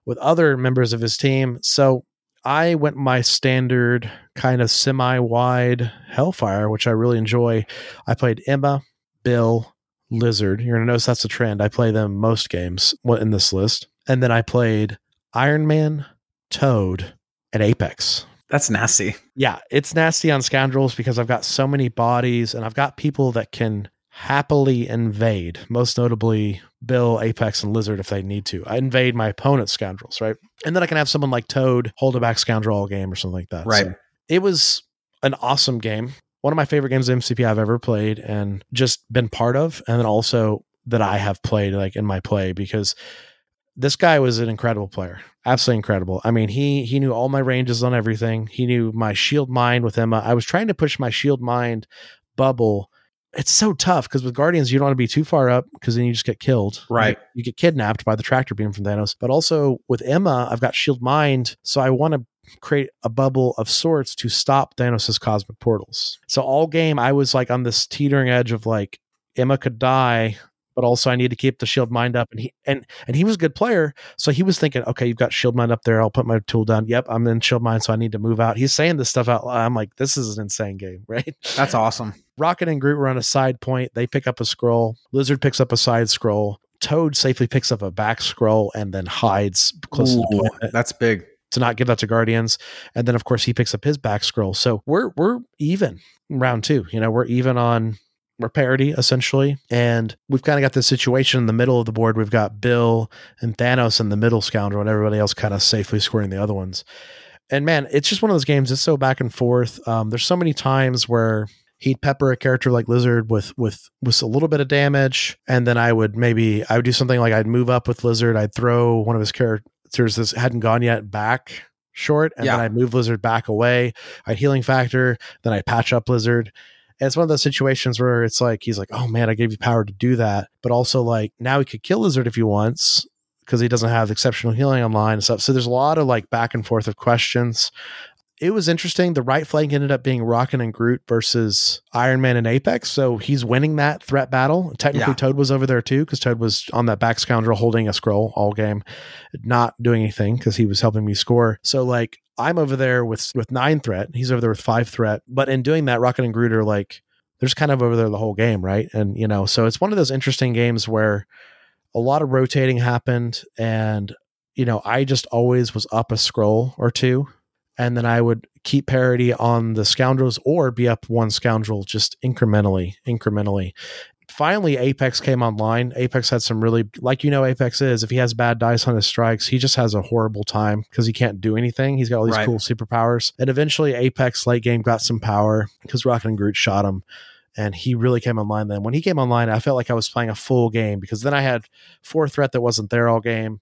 with other members of his team. So I went my standard kind of semi wide Hellfire, which I really enjoy. I played Emma, Bill, Lizard. You're going to notice that's a trend. I play them most games in this list. And then I played Iron Man, Toad, and Apex. That's nasty. Yeah, it's nasty on Scoundrels because I've got so many bodies and I've got people that can happily invade, most notably Bill, Apex, and Lizard if they need to. I invade my opponent's scoundrels, right? And then I can have someone like Toad hold a back scoundrel all game or something like that. Right. So it was an awesome game. One of my favorite games of MCP I've ever played and just been part of. And then also that I have played like in my play because this guy was an incredible player. Absolutely incredible. I mean, he he knew all my ranges on everything. He knew my shield mind with Emma. I was trying to push my shield mind bubble. It's so tough because with Guardians, you don't want to be too far up because then you just get killed. Right. You, you get kidnapped by the tractor beam from Thanos. But also with Emma, I've got shield mind. So I want to create a bubble of sorts to stop Thanos' cosmic portals. So all game, I was like on this teetering edge of like, Emma could die but also I need to keep the shield mind up. And he and and he was a good player, so he was thinking, okay, you've got shield mind up there. I'll put my tool down. Yep, I'm in shield mind, so I need to move out. He's saying this stuff out. loud. I'm like, this is an insane game, right? That's awesome. Rocket and Groot were on a side point. They pick up a scroll. Lizard picks up a side scroll. Toad safely picks up a back scroll and then hides close to the Ooh, that's big. to not give that to Guardians. And then of course he picks up his back scroll. So we're we're even round two. You know, we're even on we're parity essentially. And we've kind of got this situation in the middle of the board. We've got Bill and Thanos in the middle scoundrel and everybody else kind of safely scoring the other ones. And man, it's just one of those games. It's so back and forth. Um, there's so many times where he'd pepper a character like Lizard with with with a little bit of damage, and then I would maybe I would do something like I'd move up with Lizard. I'd throw one of his characters that hadn't gone yet back short, and Yeah. then I'd move Lizard back away. I'd healing factor, then I'd patch up Lizard. And it's one of those situations where it's like he's like, "Oh man, I gave you power to do that," but also like now he could kill Lizard if he wants because he doesn't have exceptional healing online and stuff. So there's a lot of like back and forth of questions. It was interesting. The right flank ended up being Rocket and Groot versus Iron Man and Apex. So he's winning that threat battle. Technically, Yeah. Toad was over there too because Toad was on that back scoundrel holding a scroll all game, not doing anything because he was helping me score. So like I'm over there with with nine threat. He's over there with five threat. But in doing that, Rocket and Groot are like they're just kind of over there the whole game, right? And you know, so it's one of those interesting games where a lot of rotating happened and you know i just always was up a scroll or two and then i would keep parity on the scoundrels or be up one scoundrel just incrementally incrementally finally apex came online apex had some really like you know apex is if he has bad dice on his strikes he just has a horrible time because he can't do anything he's got all these Right. cool superpowers and eventually apex late game got some power because rocket and groot shot him and he really came online then. When he came online, I felt like I was playing a full game because then I had four threat that wasn't there all game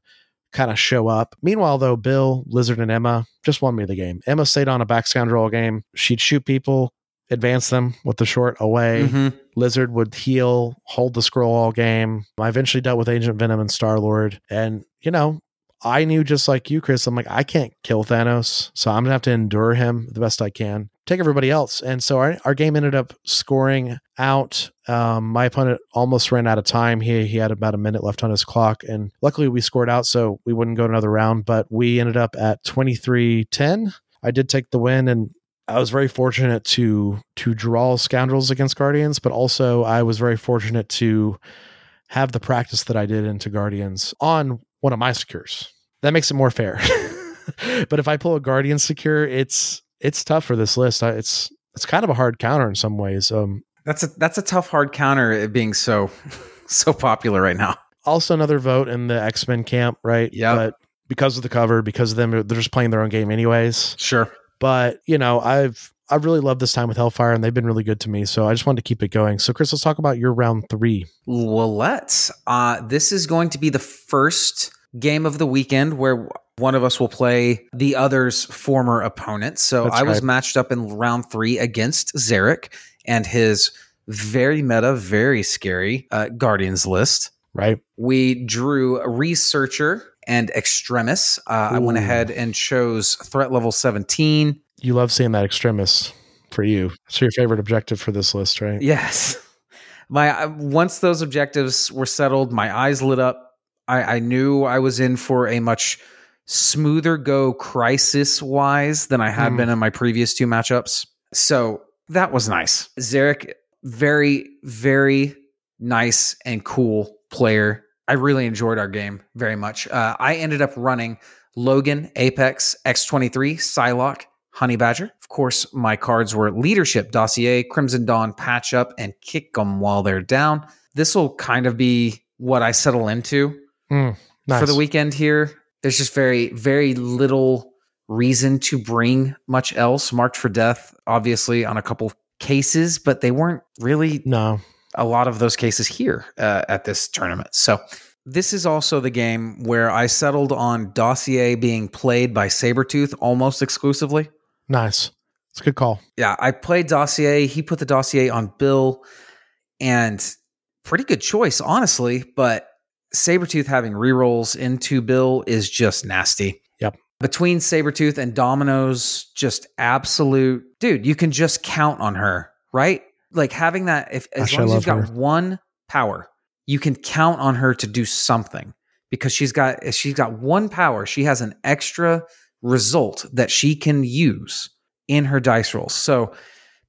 kind of show up. Meanwhile, though, Bill, Lizard, and Emma just won me the game. Emma stayed on a back scoundrel all game. She'd shoot people, advance them with the short away. Mhm. Lizard would heal, hold the scroll all game. I eventually dealt with Agent Venom and Star Lord. And, you know, I knew just like you, Chris, I'm like, I can't kill Thanos. So I'm going to have to endure him the best I can. Take everybody else. And so our, our game ended up scoring out. Um, my opponent almost ran out of time. He, he had about a minute left on his clock. And luckily we scored out, so we wouldn't go another round. But we ended up at 23 10. I did take the win and I was very fortunate to to draw scoundrels against guardians, but also I was very fortunate to have the practice that I did into guardians on one of my secures. That makes it more fair. but if I pull a guardian secure, it's it's tough for this list. I, it's it's kind of a hard counter in some ways. Um, That's a that's a tough hard counter. It being so so popular right now. also another vote in the X Men camp, right? Yeah. But because of the cover, because of them, they're just playing their own game anyways. Sure. But you know, I've I've really loved this time with Hellfire, and they've been really good to me. So I just wanted to keep it going. So Chris, let's talk about your round three. Well, let's. Uh, this is going to be the first game of the weekend where one of us will play the other's former opponent. So That's I was matched up in round three against Zarek and his very meta, very scary uh, Guardians list. Right? We drew a Researcher and Extremis. Uh, I went ahead and chose threat level 17. You love seeing that extremis for you. It's your favorite objective for this list, right? Yes. My once those objectives were settled, my eyes lit up. I, I knew I was in for a much smoother go crisis wise than I had Hmm. been in my previous two matchups. So that was nice. Zarek, very, very nice and cool player. I really enjoyed our game very much. Uh, I ended up running Logan, Apex, X23, Psylocke, Honey Badger. Of course, my cards were Leadership, Dossier, Crimson Dawn, Patch Up, and Kick 'em while they're down. This will kind of be what I settle into Mm, nice. for the weekend here. There's just very, very little reason to bring much else. Marked for Death, obviously, on a couple cases, but they weren't really No. A lot of those cases here uh, at this tournament. So this is also the game where I settled on Dossier being played by Sabretooth almost exclusively. Nice. It's a good call. Yeah, I played Dossier. He put the Dossier on Bill, and pretty good choice, honestly. But Sabretooth having rerolls into Bill is just nasty. Yep. Between Sabretooth and Dominoes, just absolute dude, you can just count on her, right? Like having that if as Gosh, long as you've got her. one power, you can count on her to do something because she's got if she's got one power, she has an extra result that she can use in her dice rolls. So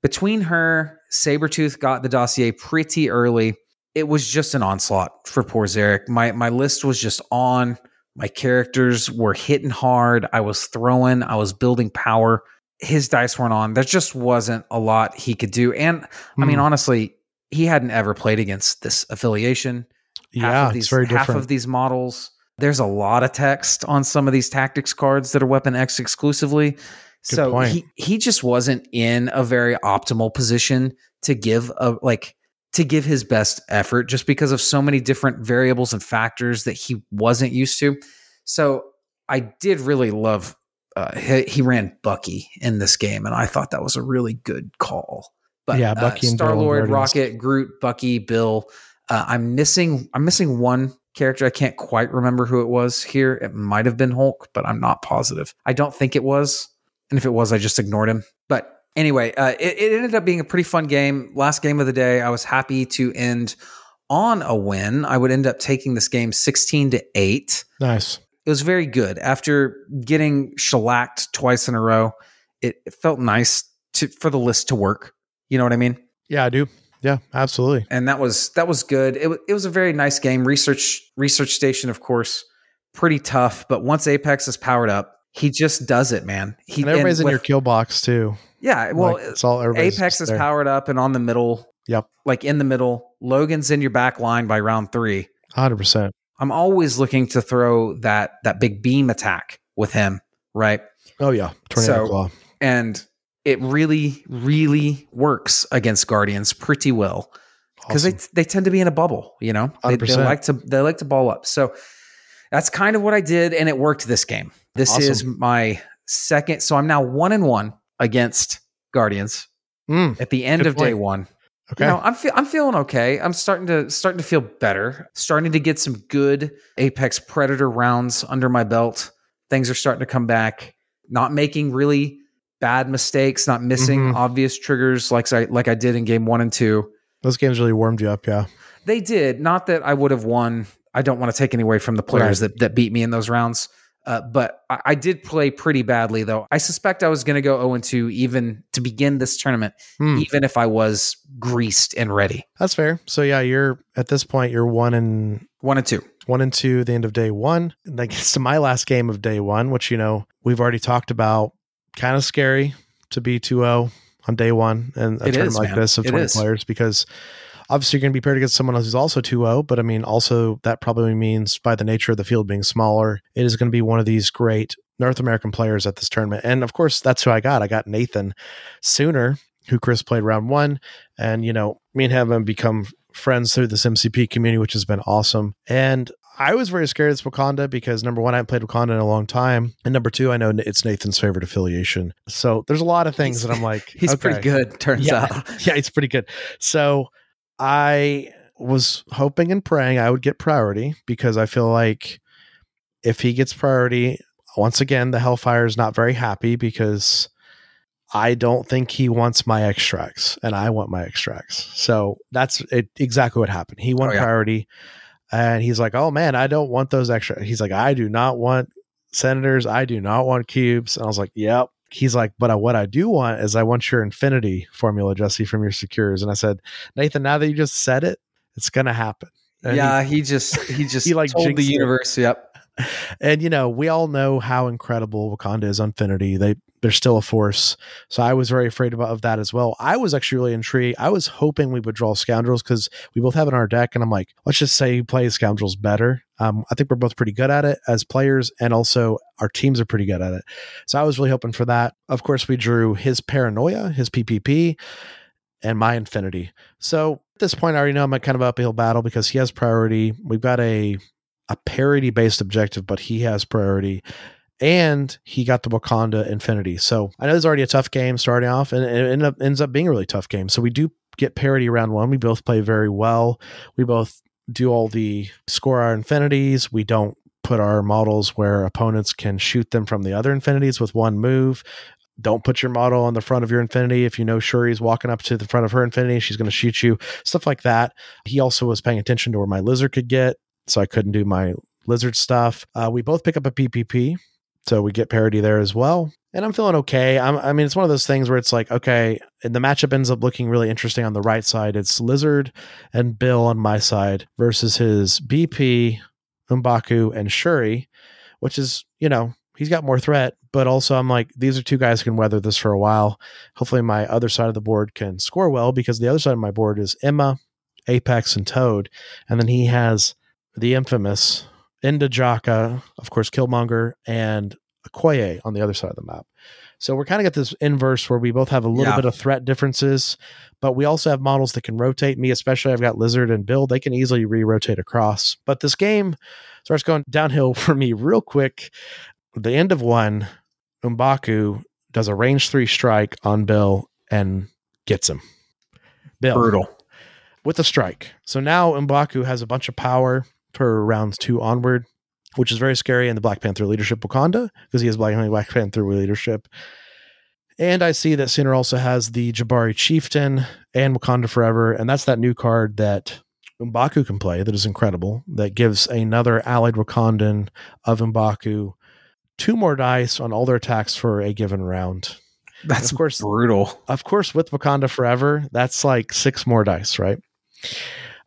between her, Sabretooth got the dossier pretty early. It was just an onslaught for poor Zarek. My my list was just on. My characters were hitting hard. I was throwing, I was building power. His dice weren't on. There just wasn't a lot he could do. And I mean, Hmm. honestly, he hadn't ever played against this affiliation half yeah, of these it's very half different. of these models. There's a lot of text on some of these tactics cards that are Weapon X exclusively. so point. he he just wasn't in a very optimal position to give a like to give his best effort just because of so many different variables and factors that he wasn't used to. So I did really love uh, he, he ran Bucky in this game, and I thought that was a really good call. But Yeah, Bucky and Star Lord. Rocket, Groot, Bucky, Bill. Uh, I'm missing. I'm missing one character. I can't quite remember who it was here. It might have been Hulk, but I'm not positive. I don't think it was. And if it was, I just ignored him. But anyway, uh, it, it ended up being a pretty fun game. Last game of the day, I was happy to end on a win. I would end up taking this game 16 to 8 nice. It was very good after getting shellacked twice in a row. It, it felt nice to for the list to work. You know what I mean? Yeah, I do. Yeah, absolutely. And that was that was good. It, it was a very nice game. Research Research Station, of course, pretty tough. But once Apex is powered up, he just does it, man. He And everybody's in with- your kill box too. yeah. Well, Like, it's all Apex is there. powered up and on the middle. Yep. Like in the middle. Logan's in your back line by round three. Hundred percent. I'm always looking to throw that that big beam attack with him, right? Oh yeah, tornado So- claw. and it really really works against guardians pretty well because Awesome. they they tend to be in a bubble you know they, they like to they like to ball up so that's kind of what i did and it worked this game this Awesome. is my second so i'm now one and one against guardians Mm, at the end of day one okay. you know, I'm fe- I'm feeling okay. I'm starting to starting to feel better. Starting to get some good Apex Predator rounds under my belt. Things are starting to come back. Not making really bad mistakes. Not missing Mhm. obvious triggers like I like I did in game one and two. Those games really warmed you up. Yeah. They did. Not that I would have won. I don't want to take any away from the players that that beat me in those rounds. Uh, but I, I did play pretty badly, though. I suspect I was going to go 0 2 even to begin this tournament, Hmm. even if I was greased and ready. That's fair. So yeah, you're at this point you're one and One and two. one and two the end of day one. And that gets to my last game of day one, which you know we've already talked about. Kind of scary to be 2-0 on day one and a It tournament is, like man. this of It 20 is. players because obviously you're going to be paired against someone else who's also 2-0 but i mean also that probably means by the nature of the field being smaller it is going to be one of these great north american players at this tournament and of course that's who i got i got nathan sooner who chris played round one and you know me and him have become friends through this mcp community which has been awesome and I was very scared of Wakanda because number one, I haven't played Wakanda in a long time, and number two, I know it's Nathan's favorite affiliation. So there's a lot of things He's- that I'm like, He's okay. pretty good, turns Yeah. out. yeah, it's pretty good. So I was hoping and praying I would get priority because I feel like if he gets priority, once again, the Hellfire is not very happy because I don't think he wants my extracts and I want my extracts. So that's it, exactly what happened. He oh, won Oh, yeah. priority and he's like, oh man, I don't want those extra. He's like, I do not want senators. I do not want cubes. And I was like, yep. He's like, but I, what I do want is I want your infinity formula, Jesse, from your secures. And I said, Nathan, now that you just said it, it's going to happen. And yeah, he, just he just He, like, told the jinxed it. universe. Yep. and you know, we all know how incredible Wakanda is on Infinity. They they're still a force. So I was very afraid about, of that as well. I was actually really intrigued. I was hoping we would draw scoundrels because we both have it in our deck, and I'm like, let's just say you play scoundrels better. Um, I think we're both pretty good at it as players, and also our teams are pretty good at it. So I was really hoping for that. Of course, we drew his paranoia, his PPP, and my infinity. So at this point, I already know I'm at kind of uphill battle because he has priority. We've got a a parity based objective, but he has priority and he got the Wakanda Infinity. So I know it's already a tough game starting off, and it end up, ends up being a really tough game. So we do get parity round one. We both play very well. We both do all the score our infinities. We don't put our models where opponents can shoot them from the other infinities with one move. Don't put your model on the front of your infinity. If you know Shuri's walking up to the front of her infinity, she's going to shoot you. Stuff like that. He also was paying attention to where my lizard could get, so I couldn't do my lizard stuff. Uh, we both pick up a PPP, so we get parity there as well. And I'm feeling okay. I'm, I mean, it's one of those things where it's like, okay, the matchup ends up looking really interesting on the right side. It's Lizard and Bill on my side versus his BP, M'Baku, and Shuri, which is, you know, he's got more threat, but also I'm like, these are two guys who can weather this for a while. Hopefully, my other side of the board can score well because the other side of my board is Emma, Apex, and Toad. And then he has the infamous N'Jadaka, of course, Killmonger, and Okoye on the other side of the map. So we're kind of got this inverse where we both have a little Yeah. bit of threat differences, but we also have models that can rotate. Me, especially, I've got Lizard and Bill. They can easily re rotate across. But this game starts going downhill for me real quick. The end of one, M'Baku does a range three strike on Bill and gets him. Bill Brutal. with a strike. So now M'Baku has a bunch of power for rounds two onward, which is very scary in the Black Panther leadership Wakanda because he has Black, Black Panther leadership. And I see that Sinner also has the Jabari Chieftain and Wakanda Forever, and that's that new card that M'Baku can play that is incredible. That gives another allied Wakandan of M'Baku two more dice on all their attacks for a given round. That's of course- brutal. Of course, with Wakanda Forever, that's like six more dice, right?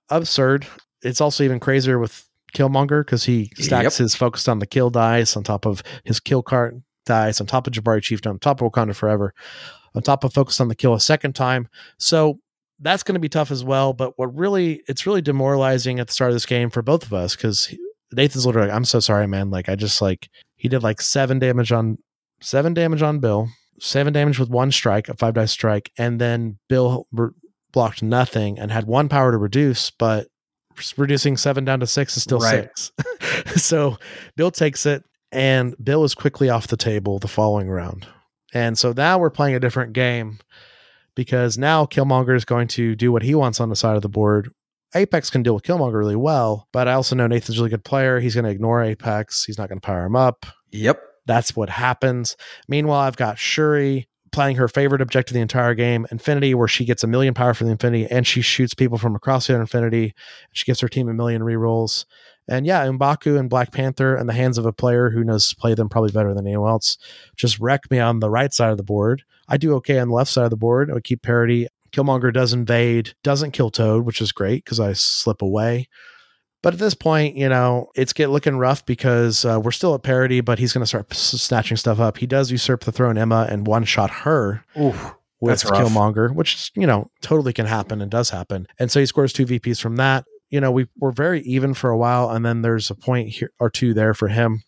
Absurd. It's also even crazier with Killmonger because he stacks Yep. his focus on the kill dice on top of his kill card dice, on top of Jabari Chieftain, on top of Wakanda Forever, on top of focus on the kill a second time. So that's going to be tough as well. But what really, it's really demoralizing at the start of this game for both of us because Nathan's literally like, I'm so sorry, man. Like, I just like, he did like seven damage on, seven damage on Bill, seven damage with one strike, a five dice strike. And then Bill re- blocked nothing and had one power to reduce, but reducing seven down to six is still Right. six. so Bill takes it, and Bill is quickly off the table the following round. And so now we're playing a different game because now Killmonger is going to do what he wants on the side of the board. Apex can deal with Killmonger really well, but I also know Nathan's a really good player. He's going to ignore Apex. He's not going to power him up. Yep. That's what happens. Meanwhile, I've got Shuri playing her favorite objective the entire game, Infinity, where she gets a million power for the Infinity and she shoots people from across the Infinity. She gives her team a million rerolls. And yeah, M'Baku and Black Panther in the hands of a player who knows to play them probably better than anyone else just wreck me on the right side of the board. I do okay on the left side of the board. I would keep parity. Killmonger does invade, doesn't kill Toad, which is great because I slip away. But at this point, you know, it's get looking rough because uh, we're still at parity, but he's going to start snatching stuff up. He does usurp the throne, Emma, and one shot her Oof. with. Killmonger, which you know totally can happen and does happen. And so he scores two VPs from that. You know, we were very even for a while, and then there's a point here or two there for him.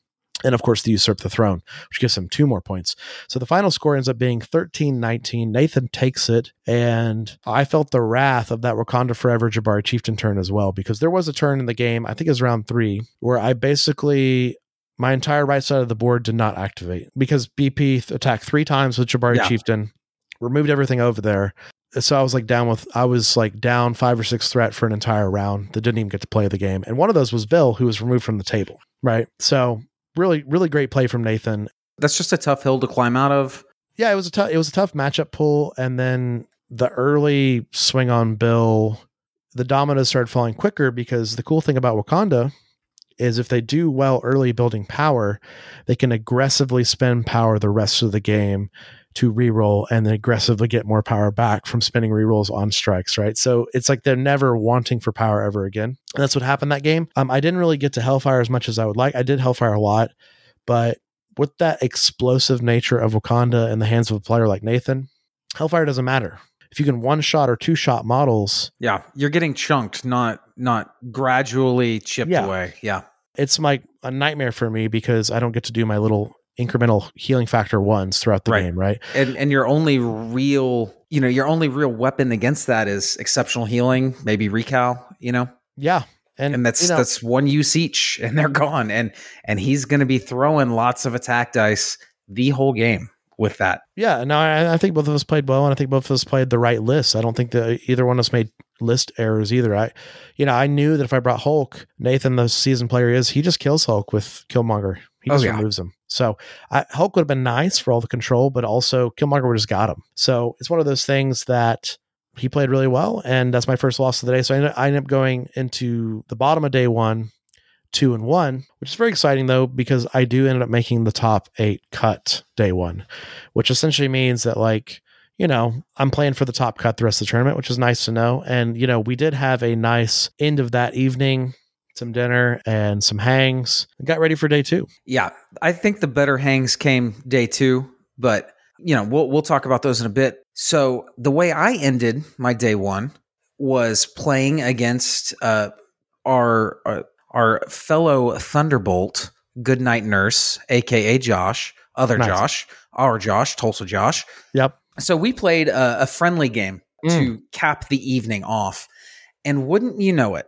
And of course, the usurp the throne, which gives him two more points. So the final score ends up being 13 19. Nathan takes it. And I felt the wrath of that Wakanda Forever Jabari Chieftain turn as well, because there was a turn in the game, I think it was round three, where I basically my entire right side of the board did not activate because BP th- attacked three times with Jabari Yeah. Chieftain, removed everything over there. So I was like down with I was like down five or six threat for an entire round that didn't even get to play the game. And one of those was Bill, who was removed from the table. Right. So really, really great play from Nathan. That's just a tough hill to climb out of. Yeah, it was a tough it was a tough matchup pull. And then the early swing on Bill, the dominoes started falling quicker because the cool thing about Wakanda is if they do well early building power, they can aggressively spend power the rest of the game to reroll and then aggressively get more power back from spending rerolls on strikes, right? So it's like they're never wanting for power ever again. And that's what happened that game. Um, I didn't really get to Hellfire as much as I would like. I did Hellfire a lot, but with that explosive nature of Wakanda in the hands of a player like Nathan, Hellfire doesn't matter. If you can one shot or two shot models, Yeah, you're getting chunked, not not gradually chipped Yeah. away. Yeah. it's like a nightmare for me because I don't get to do my little incremental healing factor ones throughout the Right. game, right? And and your only real, you know, your only real weapon against that is exceptional healing, maybe recal, you know. Yeah. And, And that's you know, that's one use each and they're gone and and he's going to be throwing lots of attack dice the whole game with that. Yeah, no, I, I think both of us played well, and I think both of us played the right list. I don't think that either one of us made list errors either. I, you know, I knew that if I brought Hulk, Nathan, the season player is, he just kills Hulk with Killmonger. He Oh, just yeah. removes him. So I, Hulk would have been nice for all the control, but also Killmonger would have just got him. So it's one of those things that he played really well, and that's my first loss of the day. So I ended, I ended up going into the bottom of day one, two and one, which is very exciting though because I do end up making the top eight cut day one, which essentially means that like you know I'm playing for the top cut the rest of the tournament, which is nice to know. And you know we did have a nice end of that evening, some dinner and some hangs, and got ready for day two. Yeah, I think the better hangs came day 2, but you know, we'll we'll talk about those in a bit. So, the way I ended my day 1 was playing against uh our our, our fellow Thunderbolt, Goodnight Nurse, aka Josh, other Nice. Josh, our Josh, Tulsa Josh. Yep. So we played a, a friendly game Mm. to cap the evening off. And wouldn't you know it,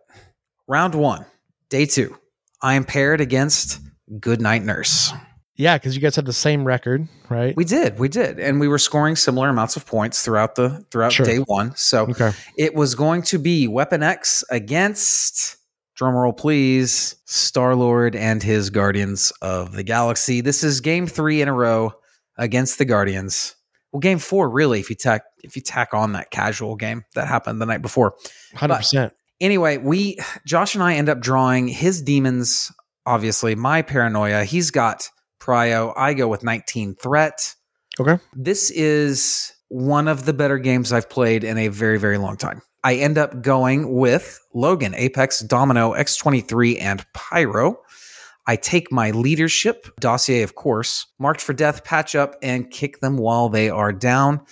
round one, day two, I am paired against Goodnight Nurse. Yeah, because you guys had the same record, right? We did, we did, and we were scoring similar amounts of points throughout the throughout Sure. day one. So okay. it was going to be Weapon X against drumroll please, Star Lord and his Guardians of the Galaxy. This is game three in a row against the Guardians. Well, game four, really, if you tack if you tack on that casual game that happened the night before. Hundred percent. Anyway, we Josh and I end up drawing his demons. Obviously, my paranoia. He's got prio. I go with 19 threat. Okay. This is one of the better games I've played in a very, very long time. I end up going with Logan, Apex, Domino, X23, and Pyro. I take my leadership dossier, of course, marked for death, patch up, and kick them while they are down.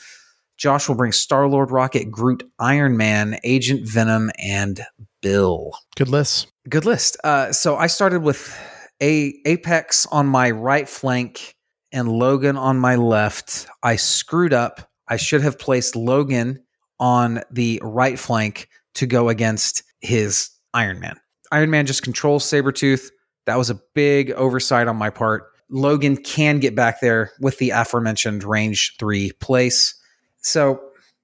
Josh will bring Star Lord, Rocket, Groot, Iron Man, Agent Venom, and Bill. Good list. Good list. Uh, so I started with a Apex on my right flank and Logan on my left. I screwed up. I should have placed Logan on the right flank to go against his Iron Man. Iron Man just controls Sabretooth. That was a big oversight on my part. Logan can get back there with the aforementioned range three place. So,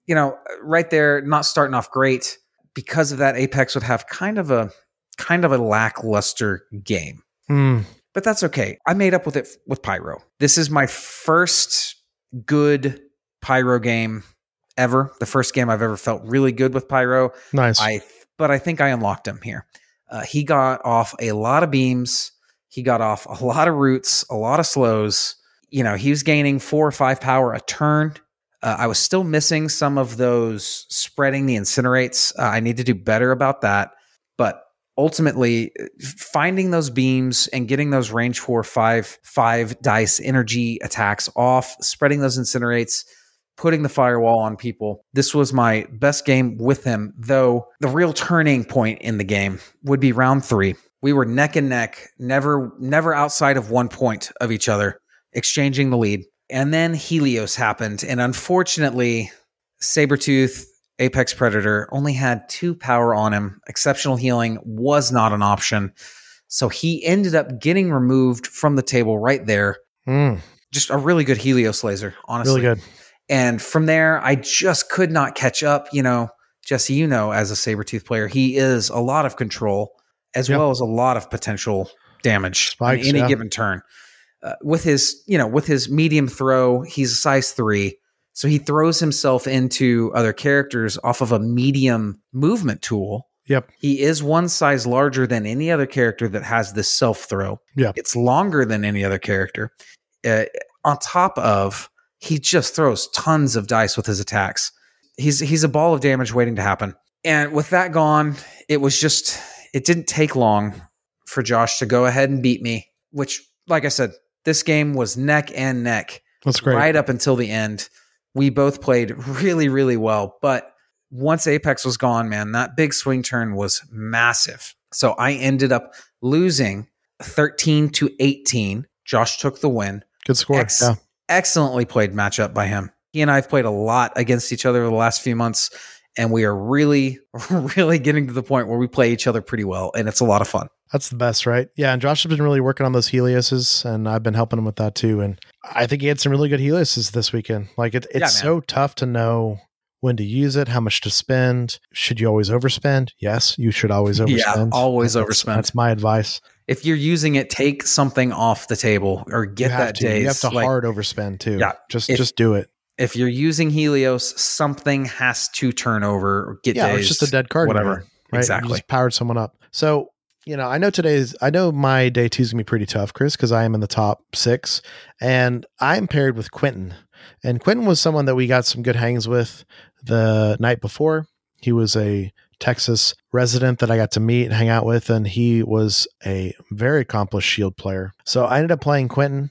you know, right there, not starting off great. Because of that, Apex would have kind of a kind of a lackluster game. Hmm. But that's okay. I made up with it with Pyro. This is my first good Pyro game ever. The first game I've ever felt really good with Pyro. Nice. I but I think I unlocked him here. Uh, he got off a lot of beams. He got off a lot of roots, a lot of slows. You know, he was gaining four or five power a turn. Uh, I was still missing some of those spreading the incinerates. Uh, I need to do better about that. But ultimately, finding those beams and getting those range four, five, five dice energy attacks off, spreading those incinerates, putting the firewall on people. This was my best game with him, though the real turning point in the game would be round three. We were neck and neck, never, never outside of one point of each other, exchanging the lead. And then Helios happened. And unfortunately, Sabretooth, Apex Predator, only had two power on him. Exceptional healing was not an option. So he ended up getting removed from the table right there. Hmm. Just a really good Helios laser, honestly. Really good. And from there, I just could not catch up. You know, Jesse, you know, as a Sabretooth player, he is a lot of control as Yeah. well as a lot of potential damage Spikes, on any yeah. given turn. Uh, with his, you know, with his medium throw, he's a size three. So he throws himself into other characters off of a medium movement tool. Yep. He is one size larger than any other character that has this self throw. Yeah. It's longer than any other character. Uh, on top of, he just throws tons of dice with his attacks. He's he's a ball of damage waiting to happen. And with that gone, it was just it didn't take long for Josh to go ahead and beat me, which like I said, This game was neck and neck That's great. right up until the end. We both played really, really well. But once Apex was gone, man, that big swing turn was massive. So I ended up losing 13 to 18. Josh took the win. Good score. Ex- yeah. Excellently played matchup by him. He and I have played a lot against each other over the last few months, and we are really, really getting to the point where we play each other pretty well, and it's a lot of fun. That's the best, right? Yeah, and Josh has been really working on those Helioses, and I've been helping him with that too. And I think he had some really good Helioses this weekend. Like it, it's man. so tough to know when to use it, how much to spend. Should you always overspend? Yes, you should always overspend. Yeah, always That's- overspend. That's my advice. If you're using it, take something off the table or get that to. days. You have to Like, hard overspend too. Yeah, just if- just do it. If you're using Helios, something has to turn over or get yeah, days. it's just a dead card. Whatever. right? Exactly. You just powered someone up. So you know, I know today's. I know my day two is gonna be pretty tough, Chris, because I am in the top six, and I'm paired with Quentin. And Quentin was someone that we got some good hangs with the night before. He was a Texas resident that I got to meet and hang out with, and he was a very accomplished Shield player. So I ended up playing Quentin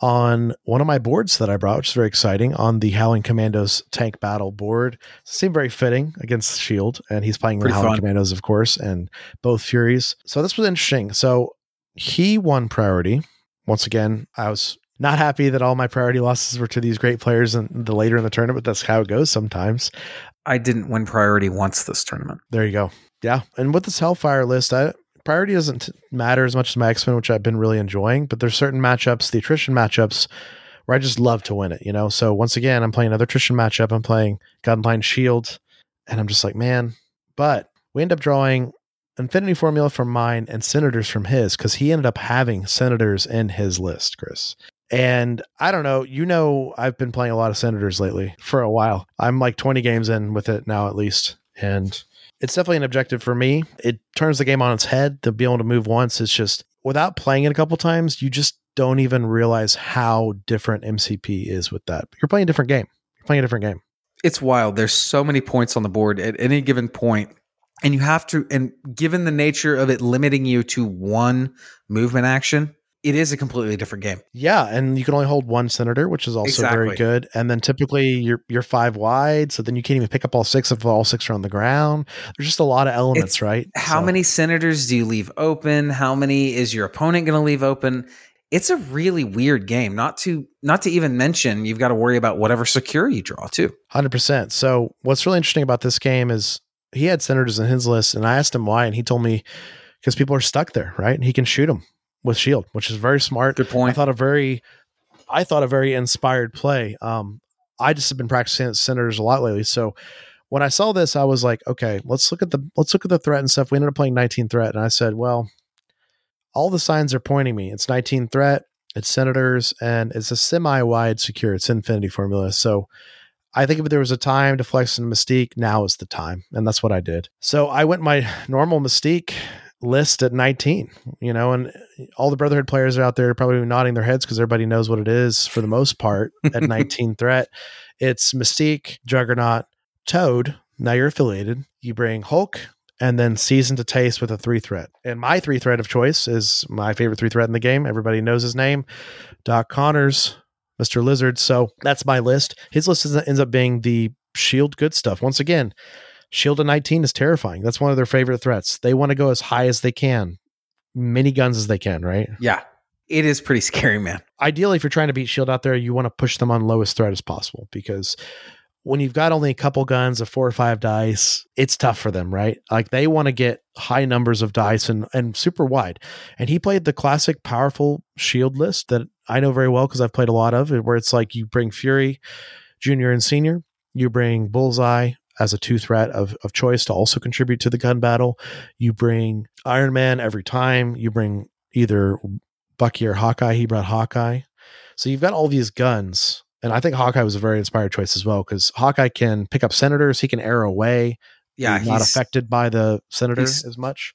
on one of my boards that I brought, which is very exciting, on the Howling Commandos tank battle board. Seemed very fitting against Shield, and he's playing Pretty the Howling fun. Commandos, of course, and both Furies. So this was interesting. So he won priority. Once again, I was not happy that all my priority losses were to these great players and the later in the tournament. But that's how it goes sometimes. I didn't win priority once this tournament. There you go. Yeah. And with this Hellfire list, I, priority doesn't matter as much as my X Men, which I've been really enjoying, but there's certain matchups, the attrition matchups, where I just love to win it, you know? So once again, I'm playing another attrition matchup. I'm playing Gunline Shield, and I'm just like, man. But we end up drawing Infinity Formula from mine and Senators from his because he ended up having Senators in his list, Chris. And I don't know, you know, I've been playing a lot of Senators lately for a while. I'm like 20 games in with it now, at least. And it's definitely an objective for me. It turns the game on its head to be able to move once. It's just without playing it a couple times, you just don't even realize how different MCP is with that. You're playing a different game. You're playing a different game. It's wild. There's so many points on the board at any given point, and you have to. And given the nature of it limiting you to one movement action, it is a completely different game. Yeah, and you can only hold one senator, which is also very good. And then typically you're you're five wide, so then you can't even pick up all six if all six are on the ground. There's just a lot of elements, It's- right? How So- many senators do you leave open? How many is your opponent going to leave open? It's a really weird game. Not to not to even mention, you've got to worry about whatever secure you draw too. Hundred percent. So what's really interesting about this game is he had senators in his list, and I asked him why, and he told me because people are stuck there, right? And he can shoot them with shield, which is very smart. Good point. I thought a very, I thought a very inspired play. Um, I just have been practicing senators a lot lately, so when I saw this, I was like, okay, let's look at the let's look at the threat and stuff. We ended up playing 19 threat, and I said, well, all the signs are pointing me. It's 19 threat, it's senators, and it's a semi-wide secure. It's infinity formula. So I think if there was a time to flex in Mystique, now is the time. And that's what I did. So I went my normal Mystique list at 19, you know, and all the Brotherhood players are out there probably nodding their heads because everybody knows what it is for the most part at 19 threat. It's Mystique, Juggernaut, Toad. Now you're affiliated. You bring Hulk and then Season to Taste with a three threat. And my three threat of choice is my favorite three threat in the game. Everybody knows his name, Doc Connors, Mr. Lizard. So that's my list. His list ends up being the shield good stuff. Once again, shield of 19 is terrifying. That's one of their favorite threats. They want to go as high as they can, many guns as they can, right? Yeah, it is pretty scary, man. Ideally, if you're trying to beat shield out there, you want to push them on lowest threat as possible because when you've got only a couple guns of four or five dice, it's tough for them, right? Like they want to get high numbers of dice and, and super wide. And he played the classic powerful shield list that I know very well because I've played a lot of, it, where it's like you bring Fury, Junior, and Senior, you bring Bullseye as a two threat of, of choice to also contribute to the gun battle. You bring Iron Man every time, you bring either Bucky or Hawkeye. He brought Hawkeye. So you've got all these guns and I think Hawkeye was a very inspired choice as well because Hawkeye can pick up senators. He can arrow away. Yeah, he's not he's- affected by the senator as much.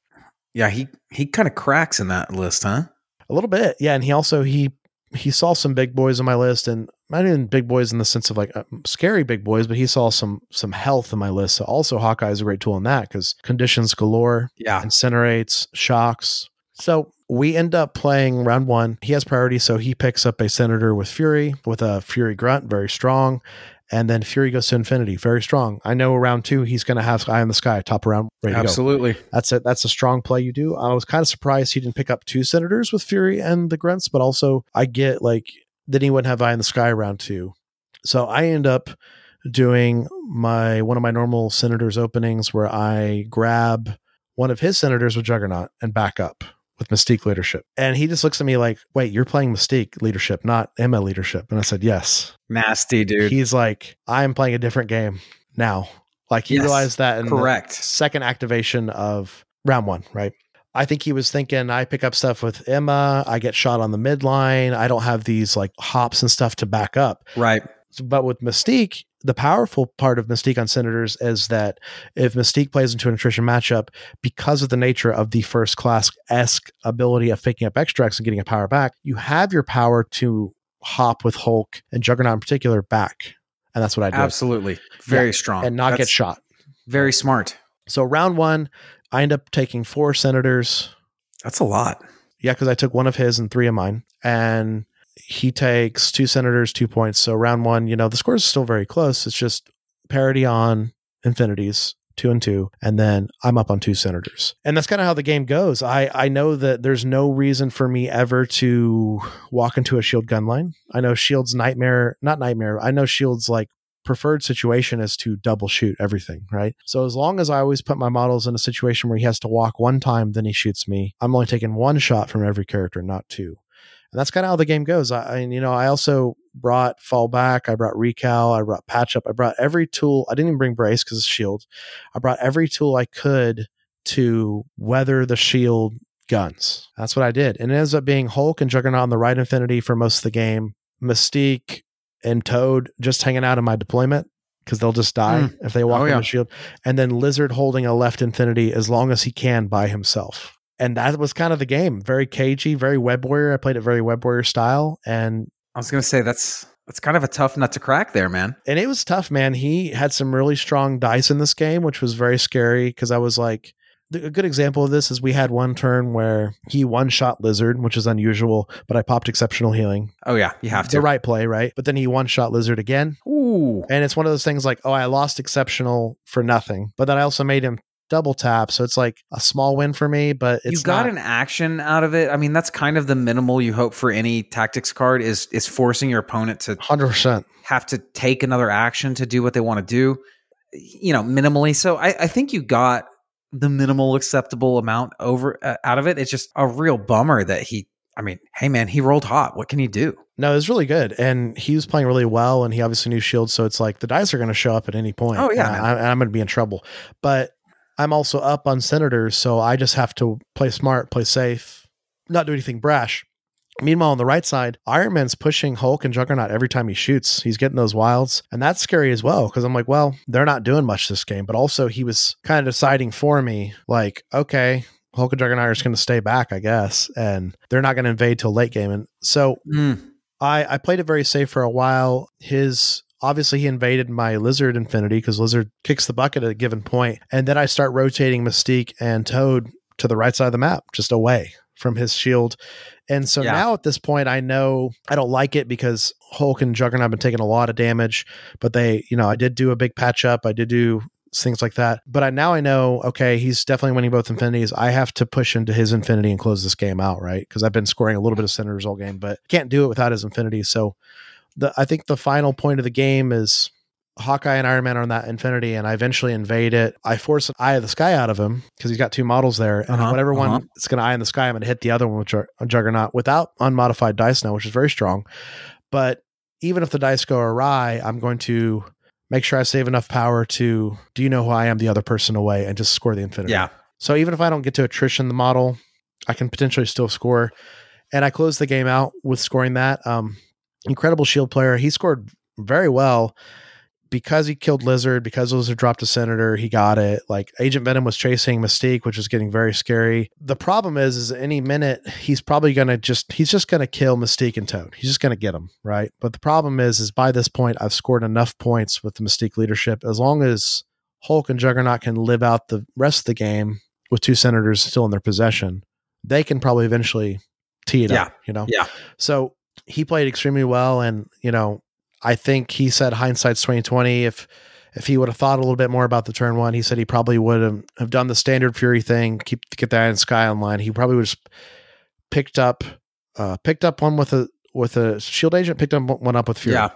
Yeah, he he kind of cracks in that list, huh? A little bit, yeah. And he also he he saw some big boys on my list, and not even big boys in the sense of like uh, scary big boys, but he saw some some health in my list. So also Hawkeye is a great tool in that because conditions galore, Yeah, incinerates, shocks. So we end up playing round one. He has priority, so he picks up a senator with Fury, with a Fury grunt, very strong. And then Fury goes to Infinity, very strong. I know round two, he's going to have Eye in the Sky, top around, ready to go. Absolutely. That's it. That's a strong play you do. I was kind of surprised he didn't pick up two senators with Fury and the grunts, but also I get like then he wouldn't have Eye in the Sky round two. So I end up doing my one of my normal senators openings where I grab one of his senators with Juggernaut and back up with Mystique leadership. And he just looks at me like, wait, you're playing Mystique leadership, not Emma leadership. And I said, yes. Nasty, dude. He's like, I'm playing a different game now. Like he Yes, realized that in correct. the second activation of round one, right? I think he was thinking I pick up stuff with Emma, I get shot on the midline, I don't have these like hops and stuff to back up. right. But with Mystique, the powerful part of Mystique on Senators is that if Mystique plays into an attrition matchup, because of the nature of the first class esque ability of picking up extracts and getting a power back, you have your power to hop with Hulk and Juggernaut in particular back. And that's what I do. Absolutely. Very Yeah, strong. And not get shot. Very smart. So round one, I end up taking four Senators. That's a lot. Yeah, because I took one of his and three of mine. And he takes two senators, two points. So round one, you know, the score is still very close. It's just parity on infinities, two and two. And then I'm up on two senators. And that's kind of how the game goes. I, I know that there's no reason for me ever to walk into a shield gun line. I know shield's nightmare, not nightmare. I know shield's like preferred situation is to double shoot everything, right? So as long as I always put my models in a situation where he has to walk one time, then he shoots me. I'm only taking one shot from every character, not two. And that's kind of how the game goes. I, I you know, I also brought fallback, I brought recal, I brought patch up, I brought every tool. I didn't even bring brace because it's shield. I brought every tool I could to weather the shield guns. That's what I did. And it ends up being Hulk and Juggernaut on the right infinity for most of the game. Mystique and Toad just hanging out in my deployment because they'll just die Mm. if they walk Oh, on yeah. the shield. And then Lizard holding a left infinity as long as he can by himself. And that was kind of the game. Very cagey, very web warrior. I played it very web warrior style. And I was gonna say that's that's kind of a tough nut to crack there, man. and it was tough, man. He had some really strong dice in this game, which was very scary because I was like, a good example of this is we had one turn where he one shot Lizard, which is unusual, but I popped exceptional healing. Oh yeah, you have to. The right play, right? But then he one shot Lizard again. Ooh. And it's one of those things like, oh, I lost exceptional for nothing, but then I also made him double tap. So it's like a small win for me, but it's you got not- an action out of it. I mean, that's kind of the minimal you hope for any tactics card is is forcing your opponent to 100%. have to take another action to do what they want to do. You know, minimally. So I, I think you got the minimal acceptable amount over uh, out of it. It's just a real bummer that he. I mean, hey man, he rolled hot. What can you do? No, it was really good. And he was playing really well, and he obviously knew Shield. So it's like the dice are going to show up at any point. Oh, yeah, And. I, and I'm going to be in trouble. But I'm also up on Senators, so I just have to play smart, play safe, not do anything brash. Meanwhile, on the right side, Iron Man's pushing Hulk and Juggernaut every time he shoots. He's getting those wilds. And that's scary as well, because I'm like, well, they're not doing much this game. But also, he was kind of deciding for me, like, okay, Hulk and Juggernaut are just going to stay back, I guess. And they're not going to invade till late game. And so Mm, I, I played it very safe for a while. His obviously he invaded my lizard infinity because lizard kicks the bucket at a given point, and then I start rotating Mystique and Toad to the right side of the map, just away from his shield. And so Yeah. now at this point, I know I don't like it because Hulk and Juggernaut have been taking a lot of damage, but they, you know, I did do a big patch up. I did do things like that. But I now I know, okay, he's definitely winning both infinities. I have to push into his infinity and close this game out, right? Because I've been scoring a little bit of senators all game, but can't do it without his infinity. So the I think the final point of the game is Hawkeye and Iron Man are on that infinity, and I eventually invade it. I force an eye of the sky out of him because he's got two models there, and Uh-huh, whatever uh-huh. one it's going to eye in the sky, I'm going to hit the other one, with are a Juggernaut, without unmodified dice now, which is very strong. But even if the dice go awry, I'm going to make sure I save enough power to do you know who I am the other person away and just score the infinity. yeah. So even if I don't get to attrition the model, I can potentially still score. And I closed the game out with scoring that. Um, incredible shield player. He scored very well because he killed Lizard, because Lizard dropped a senator, he got it. Like Agent Venom was chasing Mystique, which was getting very scary. The problem is, is any minute he's probably gonna just he's just gonna kill Mystique and Toad. He's just gonna get him, right? But the problem is, is by this point I've scored enough points with the Mystique leadership. As long as Hulk and Juggernaut can live out the rest of the game with two senators still in their possession, they can probably eventually tee it Yeah. up, you know? Yeah. So he played extremely well. And, you know, I think he said hindsight's 2020. If, if he would have thought a little bit more about the turn one, he said he probably would have, have done the standard Fury thing, keep get the Iron Sky online. He probably would have picked up, uh, picked up one with a with a shield agent, picked up one up with Fury, Yeah.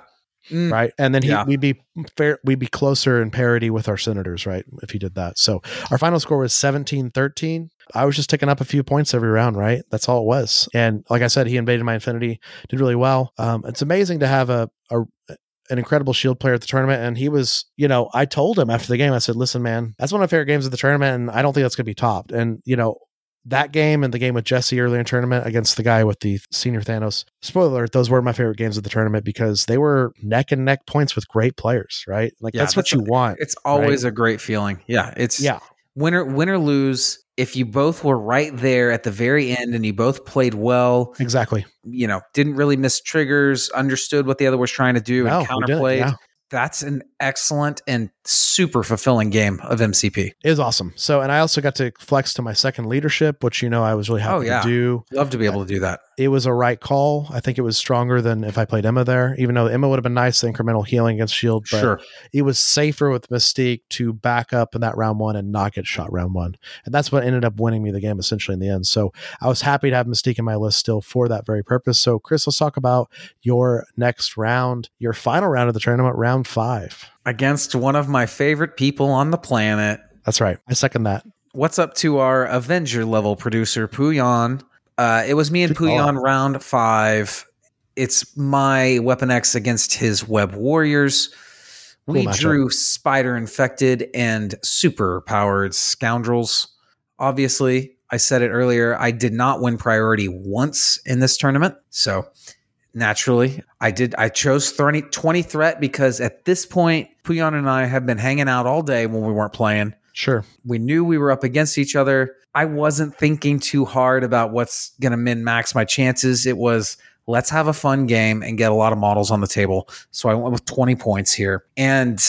Mm. right? And then he, Yeah. we'd be fair, we'd be closer in parity with our senators, right? If he did that. So our final score was 17-13. I was just ticking up a few points every round, right? That's all it was. And like I said, he invaded my infinity, did really well. Um, it's amazing to have a, a an incredible shield player at the tournament. And he was, you know, I told him after the game, I said, listen, man, that's one of my favorite games of the tournament. And I don't think that's going to be topped. And, you know, that game and the game with Jesse earlier in tournament against the guy with the senior Thanos. Spoiler alert, those were my favorite games of the tournament because they were neck and neck points with great players, right? Like Yeah, that's what that's you want. It's always a great feeling. Yeah. It's Yeah. win or win or lose. If you both were right there at the very end and you both played well, Exactly. you know, didn't really miss triggers, understood what the other was trying to do, No, and counterplayed. yeah. That's an excellent and super fulfilling game of MCP. It was awesome. So, and I also got to flex to my second leadership, which you know I was really happy Oh, yeah. to do. Love to be able to do that. It was a right call. I think it was stronger than if I played Emma there, even though Emma would have been nice, the incremental healing against Shield. But Sure. it was safer with Mystique to back up in that round one and not get shot round one. And that's what ended up winning me the game essentially in the end. So I was happy to have Mystique in my list still for that very purpose. So, Chris, let's talk about your next round, your final round of the tournament, round five. Against one of my favorite people on the planet. That's right. I second that. What's up to our Avenger level producer, Puyon? Uh, it was me and call. Puyon round five. It's my Weapon X against his Web Warriors. We Cool drew Spider Infected and super powered scoundrels. Obviously, I said it earlier, I did not win priority once in this tournament. So naturally, I did I chose 30, 20 threat because at this point, Puyon and I have been hanging out all day when we weren't playing Sure. we knew we were up against each other. I wasn't thinking too hard about what's going to min max my chances. It was let's have a fun game and get a lot of models on the table. So I went with 20 points here. And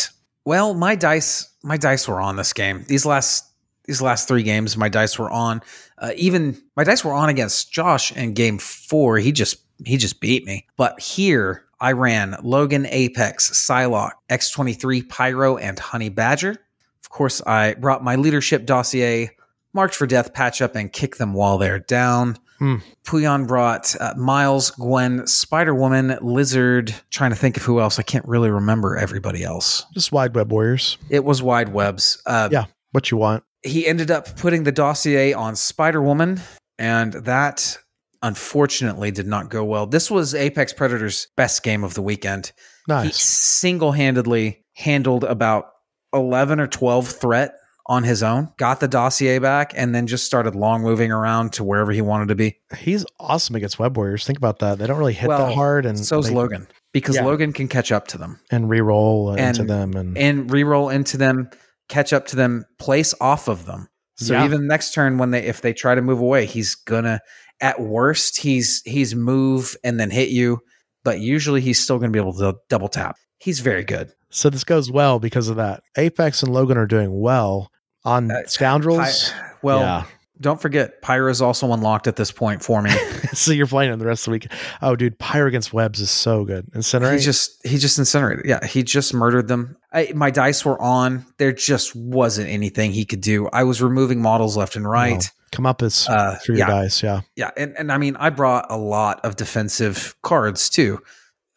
well, my dice my dice were on this game. These last these last 3 games my dice were on. Uh, even my dice were on against Josh in game 4. He just he just beat me. But here I ran Logan Apex, Psylocke, X23 Pyro and Honey Badger. Of course, I brought my leadership dossier, marked for death, patch up, and kick them while they're down. Hmm. Puyon brought uh, Miles, Gwen, Spider Woman, Lizard. Trying to think of who else. I can't really remember everybody else. Just wide web warriors. It was Wide Webs. Uh, Yeah. What you want. He ended up putting the dossier on Spider Woman, and that unfortunately did not go well. This was Apex Predator's best game of the weekend. He Nice. single handedly handled about 11 or 12 threat on his own, got the dossier back, and then just started long moving around to wherever he wanted to be. He's awesome against web warriors. Think about that. They don't really hit Well, that hard, and So's they- Logan because Yeah. Logan can catch up to them and re-roll uh, into them, and and re-roll into them, catch up to them, place off of them. So Yeah. even next turn when they if they try to move away, he's gonna at worst he's he's move and then hit you, but usually he's still gonna be able to double tap. He's very good. so this goes well because of that. Apex and Logan are doing well on Uh, scoundrels. Py- well, yeah. Don't forget Pyro is also unlocked at this point for me. so you're playing him the rest of the week. Oh, dude, Pyro against webs is so good. Incinerate. He just he just incinerated. Yeah, he just murdered them. I, my dice were on. There just wasn't anything he could do. I was removing models left and right. Come up as Uh, through your dice. Yeah. Yeah, and, and I mean I brought a lot of defensive cards too,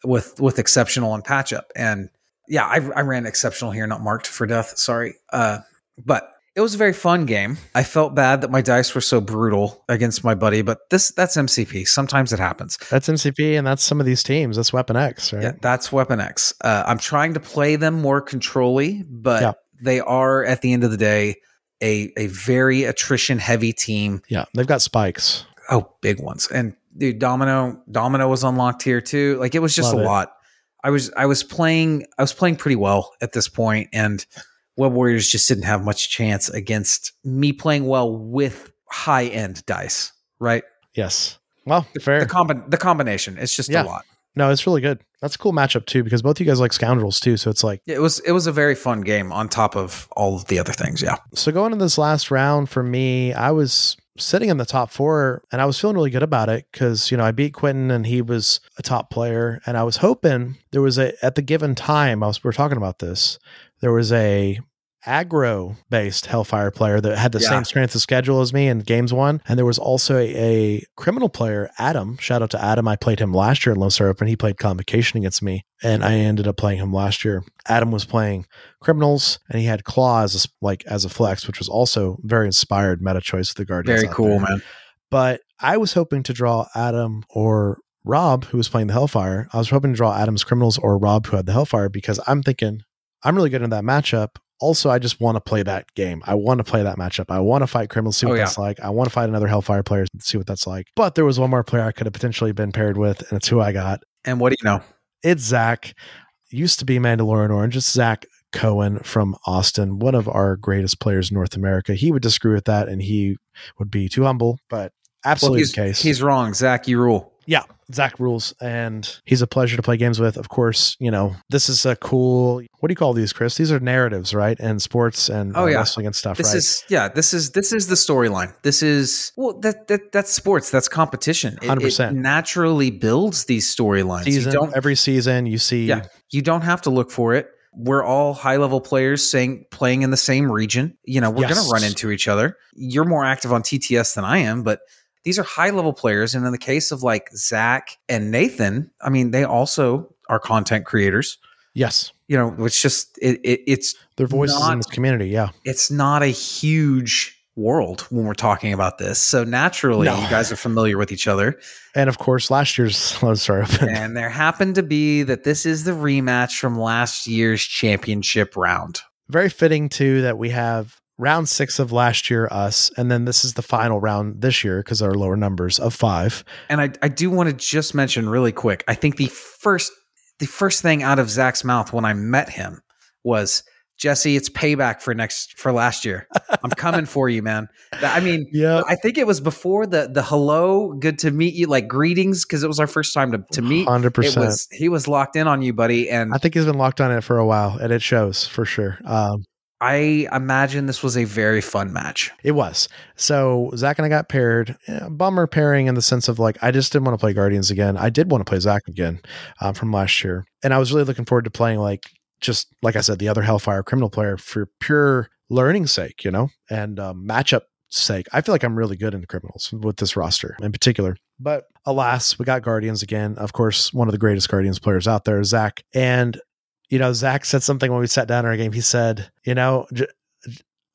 with with exceptional and patch up. And yeah, I, I ran exceptional here, not marked for death. Sorry, uh, but it was a very fun game. I felt bad that my dice were so brutal against my buddy, but this that's MCP. Sometimes it happens. That's MCP, and that's some of these teams. That's Weapon X, right? Yeah, that's Weapon X. Uh, I'm trying to play them more controlly, but Yeah. they are at the end of the day a a very attrition heavy team. Yeah, they've got spikes. Oh, big ones. And dude, Domino Domino was unlocked here too. Like it was just Love a it. lot. I was I was playing I was playing pretty well at this point, and Web Warriors just didn't have much chance against me playing well with high end dice. Right, Yes. Well, fair. the combi- the combination. It's just Yeah. a lot. no, it's really good. That's a cool matchup too, because both you guys like scoundrels too. So it's like It was it was a very fun game on top of all of the other things. Yeah. so going into this last round for me, I was sitting in the top four, and I was feeling really good about it because you know I beat Quentin and he was a top player, and I was hoping there was a at the given time I was we are talking about this. There was a aggro based Hellfire player that had the Yeah. same strength of schedule as me in games one. And there was also a, a criminal player, Adam. Shout out to Adam. I played him last year in Lone Star Open. He played Convocation against me, and I ended up playing him last year. Adam was playing criminals, and he had claws like as a flex, which was also very inspired meta choice of the Guardians. Very cool, there. man. But I was hoping to draw Adam or Rob, who was playing the Hellfire. I was hoping to draw Adam's criminals or Rob, who had the Hellfire, because I'm thinking I'm really good in that matchup. Also, I just want to play that game. I want to play that matchup. I want to fight criminals, see oh, what Oh, yeah. that's like. I want to fight another Hellfire player, and see what that's like. But there was one more player I could have potentially been paired with, and it's who I got. And what do you know? It's Zach. Used to be Mandalorian Orange. It's Zach Cohen from Austin, one of our greatest players in North America. He would disagree with that, and he would be too humble, but absolutely he's, the case. he's wrong. Zach, you rule. Yeah, Zach rules, and he's a pleasure to play games with. Of course, you know this is a cool. What do you call these, Chris? These are narratives, right? And sports and Oh, uh, yeah. wrestling and stuff, This right? is yeah. This is this is the storyline. This is well that that that's sports. That's competition. It- it 100%. naturally builds these storylines. season You don't every season you see. yeah. You don't have to look for it. We're all high level players saying playing in the same region. You know, we're Yes. going to run into each other. You're more active on TTS than I am, but these are high level players. And in the case of like Zach and Nathan, I mean, they also are content creators. Yes, You know, it's just it, it it's their voices Not- in this community. Yeah, it's not a huge world when we're talking about this. So naturally, No. you guys are familiar with each other. and of course, last year's Lone Star Open. and there happened to be that this is the rematch from last year's championship round. Very fitting too that we have round six of last year us, and then this is the final round this year because our lower numbers of five. And I, I do want to just mention really quick. I think the first the first thing out of Zach's mouth when I met him was Jesse, it's payback for next for last year. I'm coming for you, man. I mean, Yeah, I think it was before the the hello, good to meet you, like greetings, because it was our first time to, to meet. hundred percent. he was locked in on you, buddy, and I think he's been locked on it for a while, and it shows for sure. Um, I imagine this was a very fun match. It was. So Zach and I got paired. Eh, bummer pairing in the sense of like I just didn't want to play Guardians again. I did want to play Zach again um, from last year, and I was really looking forward to playing like just like I said, the other Hellfire criminal player for pure learning sake, you know, and um, matchup sake. I feel like I'm really good in the criminals with this roster in particular. But alas, we got Guardians again. Of course, one of the greatest Guardians players out there, Zach, and you know, Zach said something when we sat down in our game. He said, you know, j-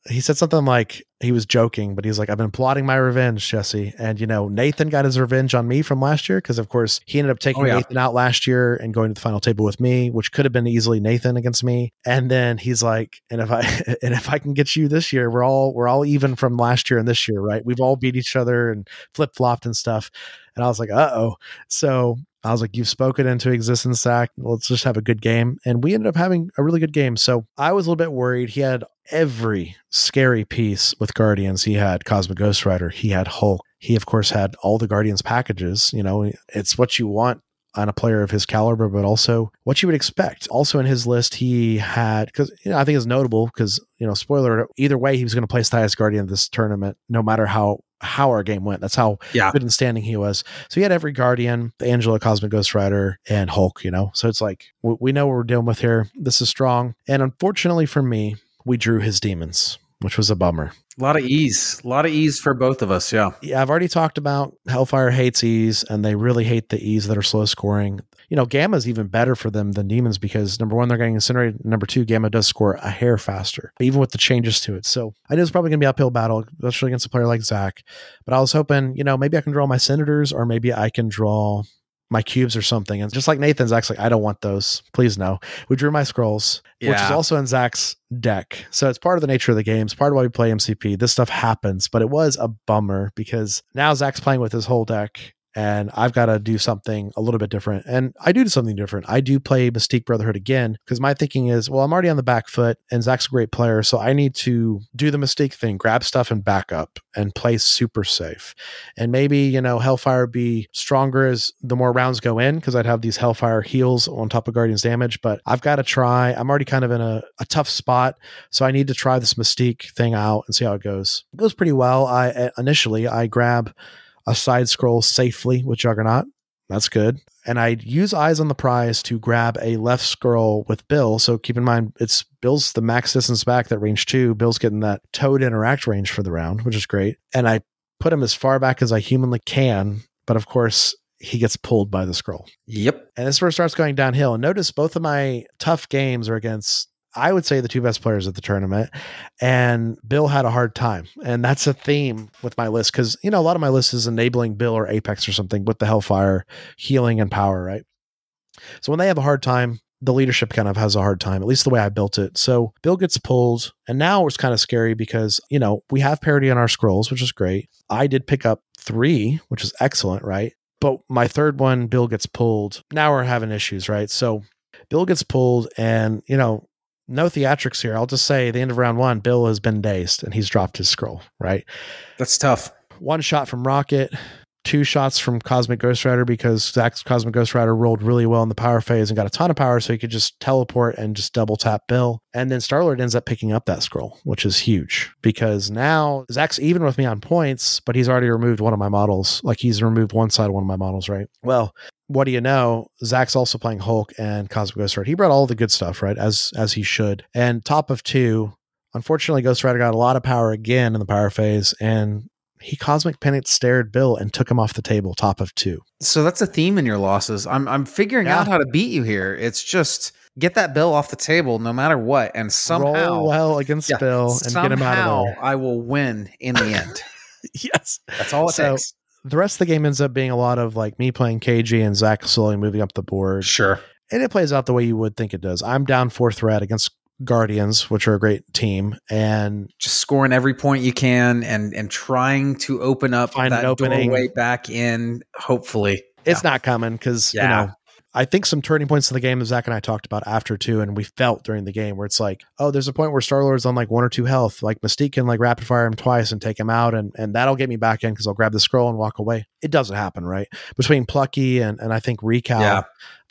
he said something like he was joking, but he's like, I've been plotting my revenge, Jesse. And, you know, Nathan got his revenge on me from last year because, of course, he ended up taking Oh, yeah. Nathan out last year and going to the final table with me, which could have been easily Nathan against me. And then he's like, and if I and if I can get you this year, we're all we're all even from last year and this year, right? We've all beat each other and flip flopped and stuff. And I was like, uh oh. So I was like, you've spoken into existence, Zach. Let's just have a good game. And we ended up having a really good game. So I was a little bit worried. He had every scary piece with Guardians. He had Cosmic Ghost Rider. He had Hulk. He, of course, had all the Guardians packages. You know, it's what you want on a player of his caliber, but also what you would expect. Also in his list, he had because you know I think it's notable because you know spoiler either way he was going to the highest guardian this tournament, no matter how how our game went. That's how Yeah. good in standing he was. So he had every guardian, the Angela, Cosmic Ghost Rider, and Hulk. You know, so it's like we, we know what we're dealing with here. This is strong, and unfortunately for me, we drew his demons, which was a bummer. A lot of ease, a lot of ease for both of us. Yeah. Yeah, I've already talked about Hellfire hates E's and they really hate the E's that are slow scoring. You know, Gamma's even better for them than Demons because number one, they're getting incinerated. Number two, Gamma does score a hair faster, even with the changes to it. So I know it's probably going to be uphill battle, especially against a player like Zach. But I was hoping, you know, maybe I can draw my Senators or maybe I can draw my cubes or something. And just like Nathan, Zach's like, I don't want those. Please no. We drew my scrolls, which is also in Zach's deck. So it's part of the nature of the game. It's part of why we play MCP. This stuff happens, but it was a bummer because now Zach's playing with his whole deck. And I've got to do something a little bit different. And I do something different. I do play Mystique Brotherhood again because my thinking is, well, I'm already on the back foot, and Zach's a great player, so I need to do the Mystique thing, grab stuff and back up and play super safe. And maybe you know Hellfire be stronger as the more rounds go in because I'd have these Hellfire heals on top of Guardian's damage. But I've got to try. I'm already kind of in a, a tough spot, so I need to try this Mystique thing out and see how it goes. It goes pretty well. I eh, initially I grab a side scroll safely with Juggernaut. That's good. And I use Eyes on the Prize to grab a left scroll with Bill. So keep in mind, it's Bill's the max distance back that range two. Bill's getting that toad interact range for the round, which is great. And I put him as far back as I humanly can. But of course, he gets pulled by the scroll. Yep. And this where it starts going downhill. And notice both of my tough games are against I would say the two best players at the tournament. And Bill had a hard time. And that's a theme with my list because, you know, a lot of my list is enabling Bill or Apex or something with the Hellfire, healing, and power, right? So when they have a hard time, the leadership kind of has a hard time, at least the way I built it. So Bill gets pulled, and now it's kind of scary because, you know, we have parity on our scrolls, which is great. I did pick up three, which is excellent, right? But my third one, Bill gets pulled. Now we're having issues, right? So Bill gets pulled, and, you know, no theatrics here. I'll just say the end of round one, Bill has been dazed and he's dropped his scroll, right? That's tough. One shot from Rocket, two shots from Cosmic Ghost Rider because Zach's Cosmic Ghost Rider rolled really well in the power phase and got a ton of power, so he could just teleport and just double tap Bill. And then Starlord ends up picking up that scroll, which is huge because now Zach's even with me on points, but he's already removed one of my models. Like he's removed one side of one of my models, right? Well, what do you know? Zach's also playing Hulk and Cosmic Ghost Rider. He brought all the good stuff, right? As as he should. And top of two, unfortunately, Ghost Rider got a lot of power again in the power phase, and he cosmic penance stared Bill and took him off the table, top of two. So that's a theme in your losses. I'm I'm figuring yeah. out how to beat you here. It's just get that Bill off the table no matter what, and somehow roll well against yeah, Bill and get him out of there. I will win in the end. yes, that's all it so, takes the rest of the game ends up being a lot of like me playing KG and Zach slowly moving up the board. Sure. And it plays out the way you would think it does. I'm down four threat against Guardians, which are a great team, and just scoring every point you can and and trying to open up find that an opening way back in. Hopefully, it's yeah. not coming because yeah. you know I think some turning points in the game that Zach and I talked about after too, and we felt during the game where it's like, oh, there's a point where Star Lord's on like one or two health, like Mystique can like rapid fire him twice and take him out, and and that'll get me back in because I'll grab the scroll and walk away. It doesn't happen, right? Between Plucky and and I think Recal, yeah.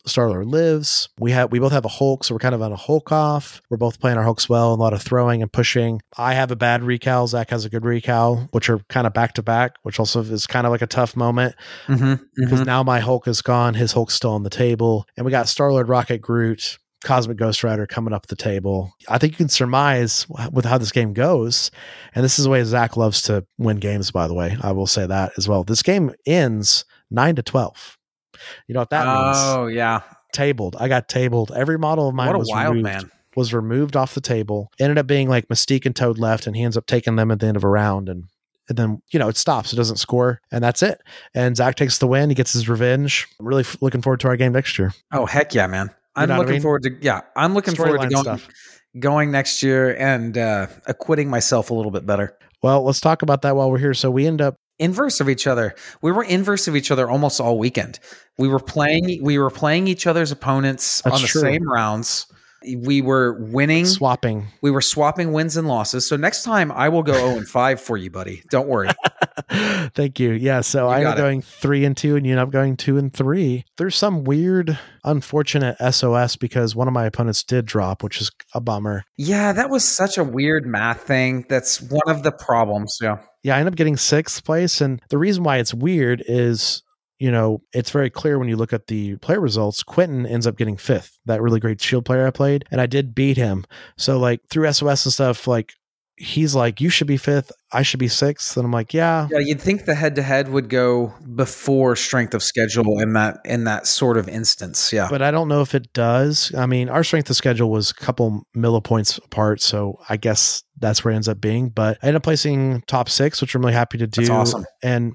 Starlord lives. We have we both have a Hulk, so we're kind of on a Hulk off. We're both playing our Hulks well, a lot of throwing and pushing. I have a bad recal. Zach has a good recal, which are kind of back to back, which also is kind of like a tough moment mm-hmm, because mm-hmm. now my Hulk is gone, his Hulk's still on the table, and we got Starlord, Rocket, Groot, Cosmic Ghost Rider coming up the table. I think you can surmise with how this game goes. And this is the way Zach loves to win games, by the way. I will say that as well. This game ends 9 to 12. You know what that means? Oh yeah, tabled. I got tabled. Every model of mine what a was wild removed, man. was removed off the table. Ended up being like Mystique and Toad left, and he ends up taking them at the end of a round, and and then you know it stops. It doesn't score, and that's it. And Zach takes the win. He gets his revenge. I'm really f- looking forward to our game next year. Oh heck yeah, man! I'm looking I mean? forward to yeah. I'm looking Story forward to going stuff. going next year and uh, acquitting myself a little bit better. Well, let's talk about that while we're here. So we end up inverse of each other. We were inverse of each other almost all weekend. We were playing we were playing each other's opponents That's on the true. same rounds. We were winning swapping. We were swapping wins and losses. So next time I will go 0 and 5 for you, buddy. Don't worry. Thank you. Yeah. So I am going three and two, and you end up going two and three. There's some weird, unfortunate SOS because one of my opponents did drop, which is a bummer. Yeah, that was such a weird math thing. That's one of the problems. Yeah. Yeah, I end up getting sixth place. And the reason why it's weird is you know, it's very clear when you look at the player results. Quentin ends up getting fifth, that really great shield player I played, and I did beat him. So, like, through SOS and stuff, like, he's like, You should be fifth, I should be sixth. And I'm like, Yeah. Yeah, you'd think the head to head would go before strength of schedule in that in that sort of instance. Yeah. But I don't know if it does. I mean, our strength of schedule was a couple millipoints apart, so I guess that's where it ends up being. But I ended up placing top six, which I'm really happy to do. That's awesome. And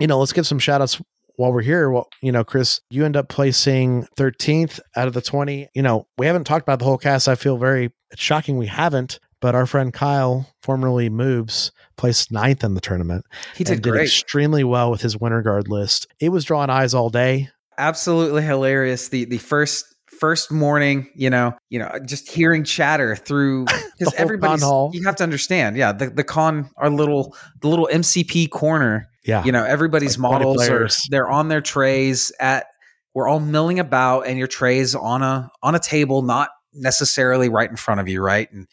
you know, let's give some shout outs while we're here, well, you know, Chris, you end up placing 13th out of the 20. You know, we haven't talked about the whole cast. I feel very it's shocking we haven't, But our friend Kyle, formerly Moves, placed ninth in the tournament. He did did great. extremely well with his winter guard list. It was drawing eyes all day. Absolutely hilarious. The the first first morning, you know, you know, just hearing chatter through because everybody's con hall. you have to understand, yeah, the the con our little the little MCP corner, Yeah. you know, everybody's Like models are they're on their trays at we're all milling about and your trays on a on a table, not necessarily right in front of you, right? And,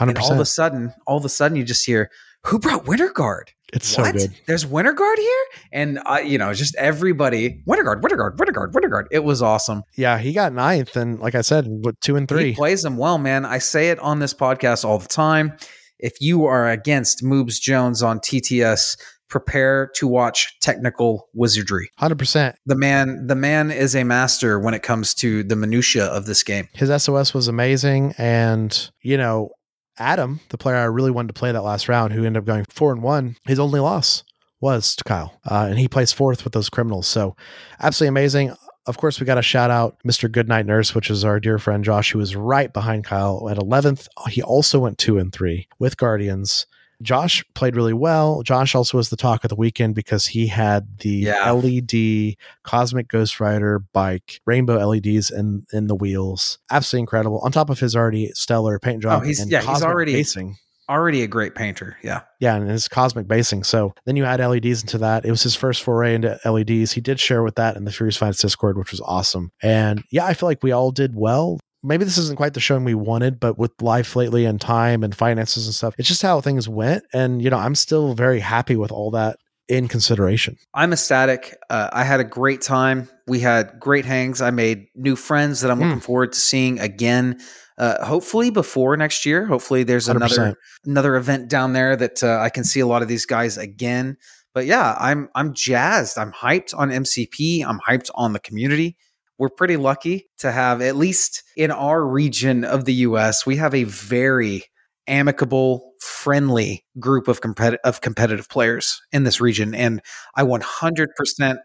and all of a sudden, all of a sudden you just hear, who brought winter guard? It's so good. There's Winter Guard here, and uh, you know, just everybody Winter Guard, Winter Guard, Winter Guard, Winter Guard. It was awesome. Yeah, he got ninth, and like I said, with two and three. He plays them well, man. I say it on this podcast all the time. If you are against Moobs Jones on TTS, prepare to watch technical wizardry. Hundred percent. The man, the man is a master when it comes to the minutia of this game. His SOS was amazing, and you know, Adam, the player I really wanted to play that last round, who ended up going four and one, his only loss was to Kyle, uh, and he placed fourth with those criminals. So, absolutely amazing. Of course, we got to shout out Mr. Goodnight Nurse, which is our dear friend Josh, who was right behind Kyle at 11th. He also went two and three with Guardians. Josh played really well. Josh also was the talk of the weekend because he had the Yeah. LED Cosmic Ghost Rider bike, rainbow LEDs in in the wheels. Absolutely incredible. On top of his already stellar paint job. Oh, he's- and yeah, he's already- basing. Already a great painter. Yeah. Yeah, and his cosmic basing. So then you add LEDs into that. It was his first foray into LEDs. He did share with that in the Fury's Finest Discord, which was awesome. And yeah, I feel like we all did well. Maybe this isn't quite the showing we wanted, but with life lately and time and finances and stuff, it's just how things went. And you know, I'm still very happy with all that in consideration. I'm ecstatic. Uh, I had a great time. We had great hangs. I made new friends that I'm Mm. looking forward to seeing again. Uh, hopefully before next year. Hopefully there's another 100%. another event down there that uh, I can see a lot of these guys again. But yeah, I'm I'm jazzed. I'm hyped on MCP. I'm hyped on the community. We're pretty lucky to have at least in our region of the US, we have a very amicable, friendly group of competitive of competitive players in this region and I 100%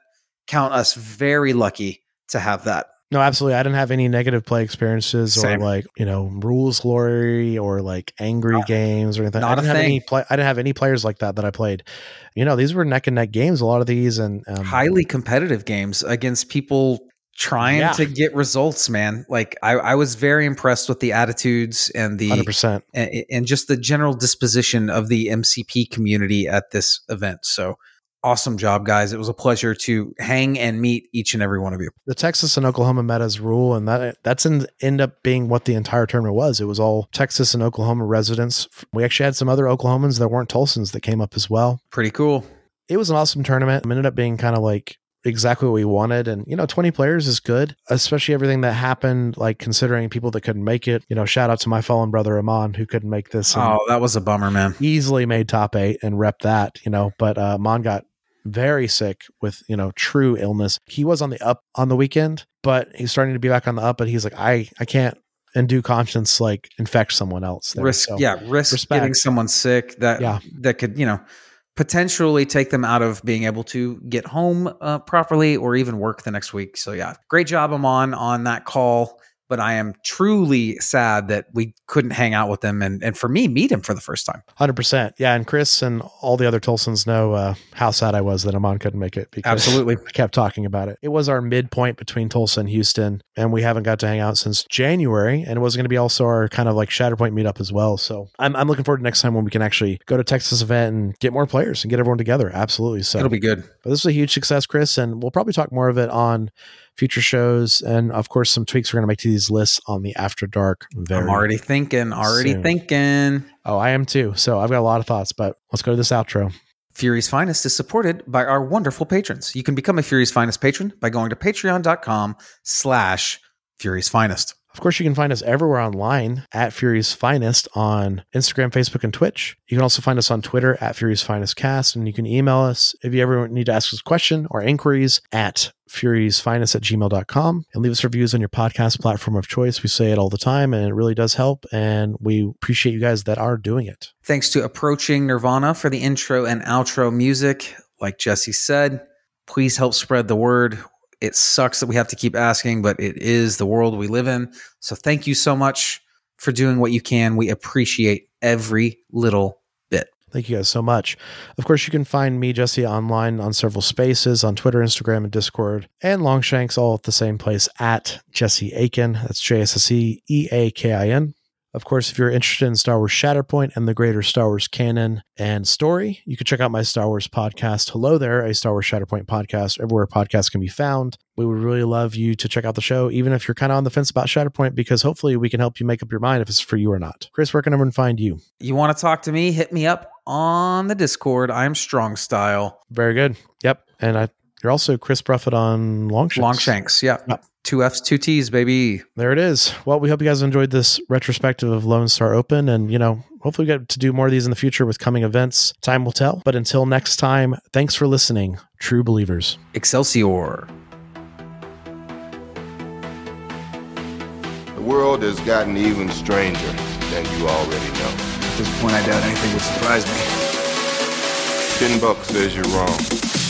count us very lucky to have that. No, absolutely. I didn't have any negative play experiences Same. or like, you know, rules glory or like angry Not- games or anything. not I a didn't have any thing. play I didn't have any players like that that I played. You know, these were neck and neck games, a lot of these and um, Highly competitive games against people trying Yeah. to get results, man. Like I, I was very impressed with the attitudes and the 100%. and, and just the general disposition of the MCP community at this event. So awesome job, guys. It was a pleasure to hang and meet each and every one of you. The Texas and Oklahoma metas rule and that that's in, end up being what the entire tournament was. It was all Texas and Oklahoma residents. We actually had some other Oklahomans that weren't Tulsans that came up as well. Pretty cool. it was an awesome tournament. It ended up being kind of like exactly what we wanted. And, you know, 20 players is good, especially everything that happened, like considering people that couldn't make it. You know, shout out to my fallen brother, Amon, who couldn't make this. Oh, that was a bummer, man. Easily made top eight and rep that, you know, but uh, Amon got very sick with, you know, true illness. He was on the up on the weekend, but he's starting to be back on the up. But he's like, I, I can't in due conscience, like infect someone else. there. risk So, yeah risk respect. getting someone sick that Yeah. that could you know potentially take them out of being able to get home uh, properly or even work the next week. So yeah great job Amon on that call but i am truly sad that we couldn't hang out with them and and for me meet him for the first time Hundred percent, yeah. And Chris and all the other Tulsans know uh, how sad I was that Amon couldn't make it because Absolutely. I kept talking about it. It was our midpoint between Tulsa and Houston, and we haven't got to hang out since January. And it was going to be also our kind of like Shatterpoint meetup as well. So I'm, I'm looking forward to next time when we can actually go to Texas event and get more players and get everyone together. Absolutely. So it'll be good but this was a huge success, Chris, and we'll probably talk more of it on future shows, and of course some tweaks we're going to make to these lists on the After Dark. I'm already thinking already soon. thinking Oh, I am too. So I've got a lot of thoughts, but let's go to this outro. Fury's Finest is supported by our wonderful patrons. You can become a Fury's Finest patron by going to patreon.com slash Fury's Finest. Of course, you can find us everywhere online at Fury's Finest on Instagram, Facebook, and Twitch. You can also find us on Twitter at Fury's Finest Cast, and you can email us if you ever need to ask us a question or inquiries at Fury's Finest at gmail.com and leave us reviews on your podcast platform of choice. We say it all the time, and it really does help. And we appreciate you guys that are doing it. Thanks to Approaching Nirvana for the intro and outro music. Like Jesse said, please help spread the word. It sucks that we have to keep asking, but it is the world we live in. So thank you so much for doing what you can. We appreciate every little bit. Thank you guys so much. Of course, you can find me, Jesse, online on several spaces on Twitter, Instagram, and Discord, and Longshanks all at the same place at Jesse Eakin. That's J S S E E A K I N. Of course, if you're interested in Star Wars Shatterpoint and the greater Star Wars canon and story, you can check out my Star Wars podcast. Hello there, a Star Wars Shatterpoint podcast, everywhere podcasts can be found. We would really love you to check out the show, even if you're kind of on the fence about Shatterpoint, because hopefully we can help you make up your mind if it's for you or not. Chris, where can everyone find you? You want to talk to me? Hit me up on the Discord. I'm strong style. Very good. Yep. And I, you're also Chris Bruffett on Longshanks. Longshanks. Yeah. Yep. Two F's, two T's, baby. There it is. Well, we hope you guys enjoyed this retrospective of Lone Star Open. And, you know, hopefully we get to do more of these in the future with coming events. Time will tell. But until next time, thanks for listening, true believers. Excelsior. The world has gotten even stranger than you already know. At this point, I doubt anything would surprise me. Ten bucks says you're wrong.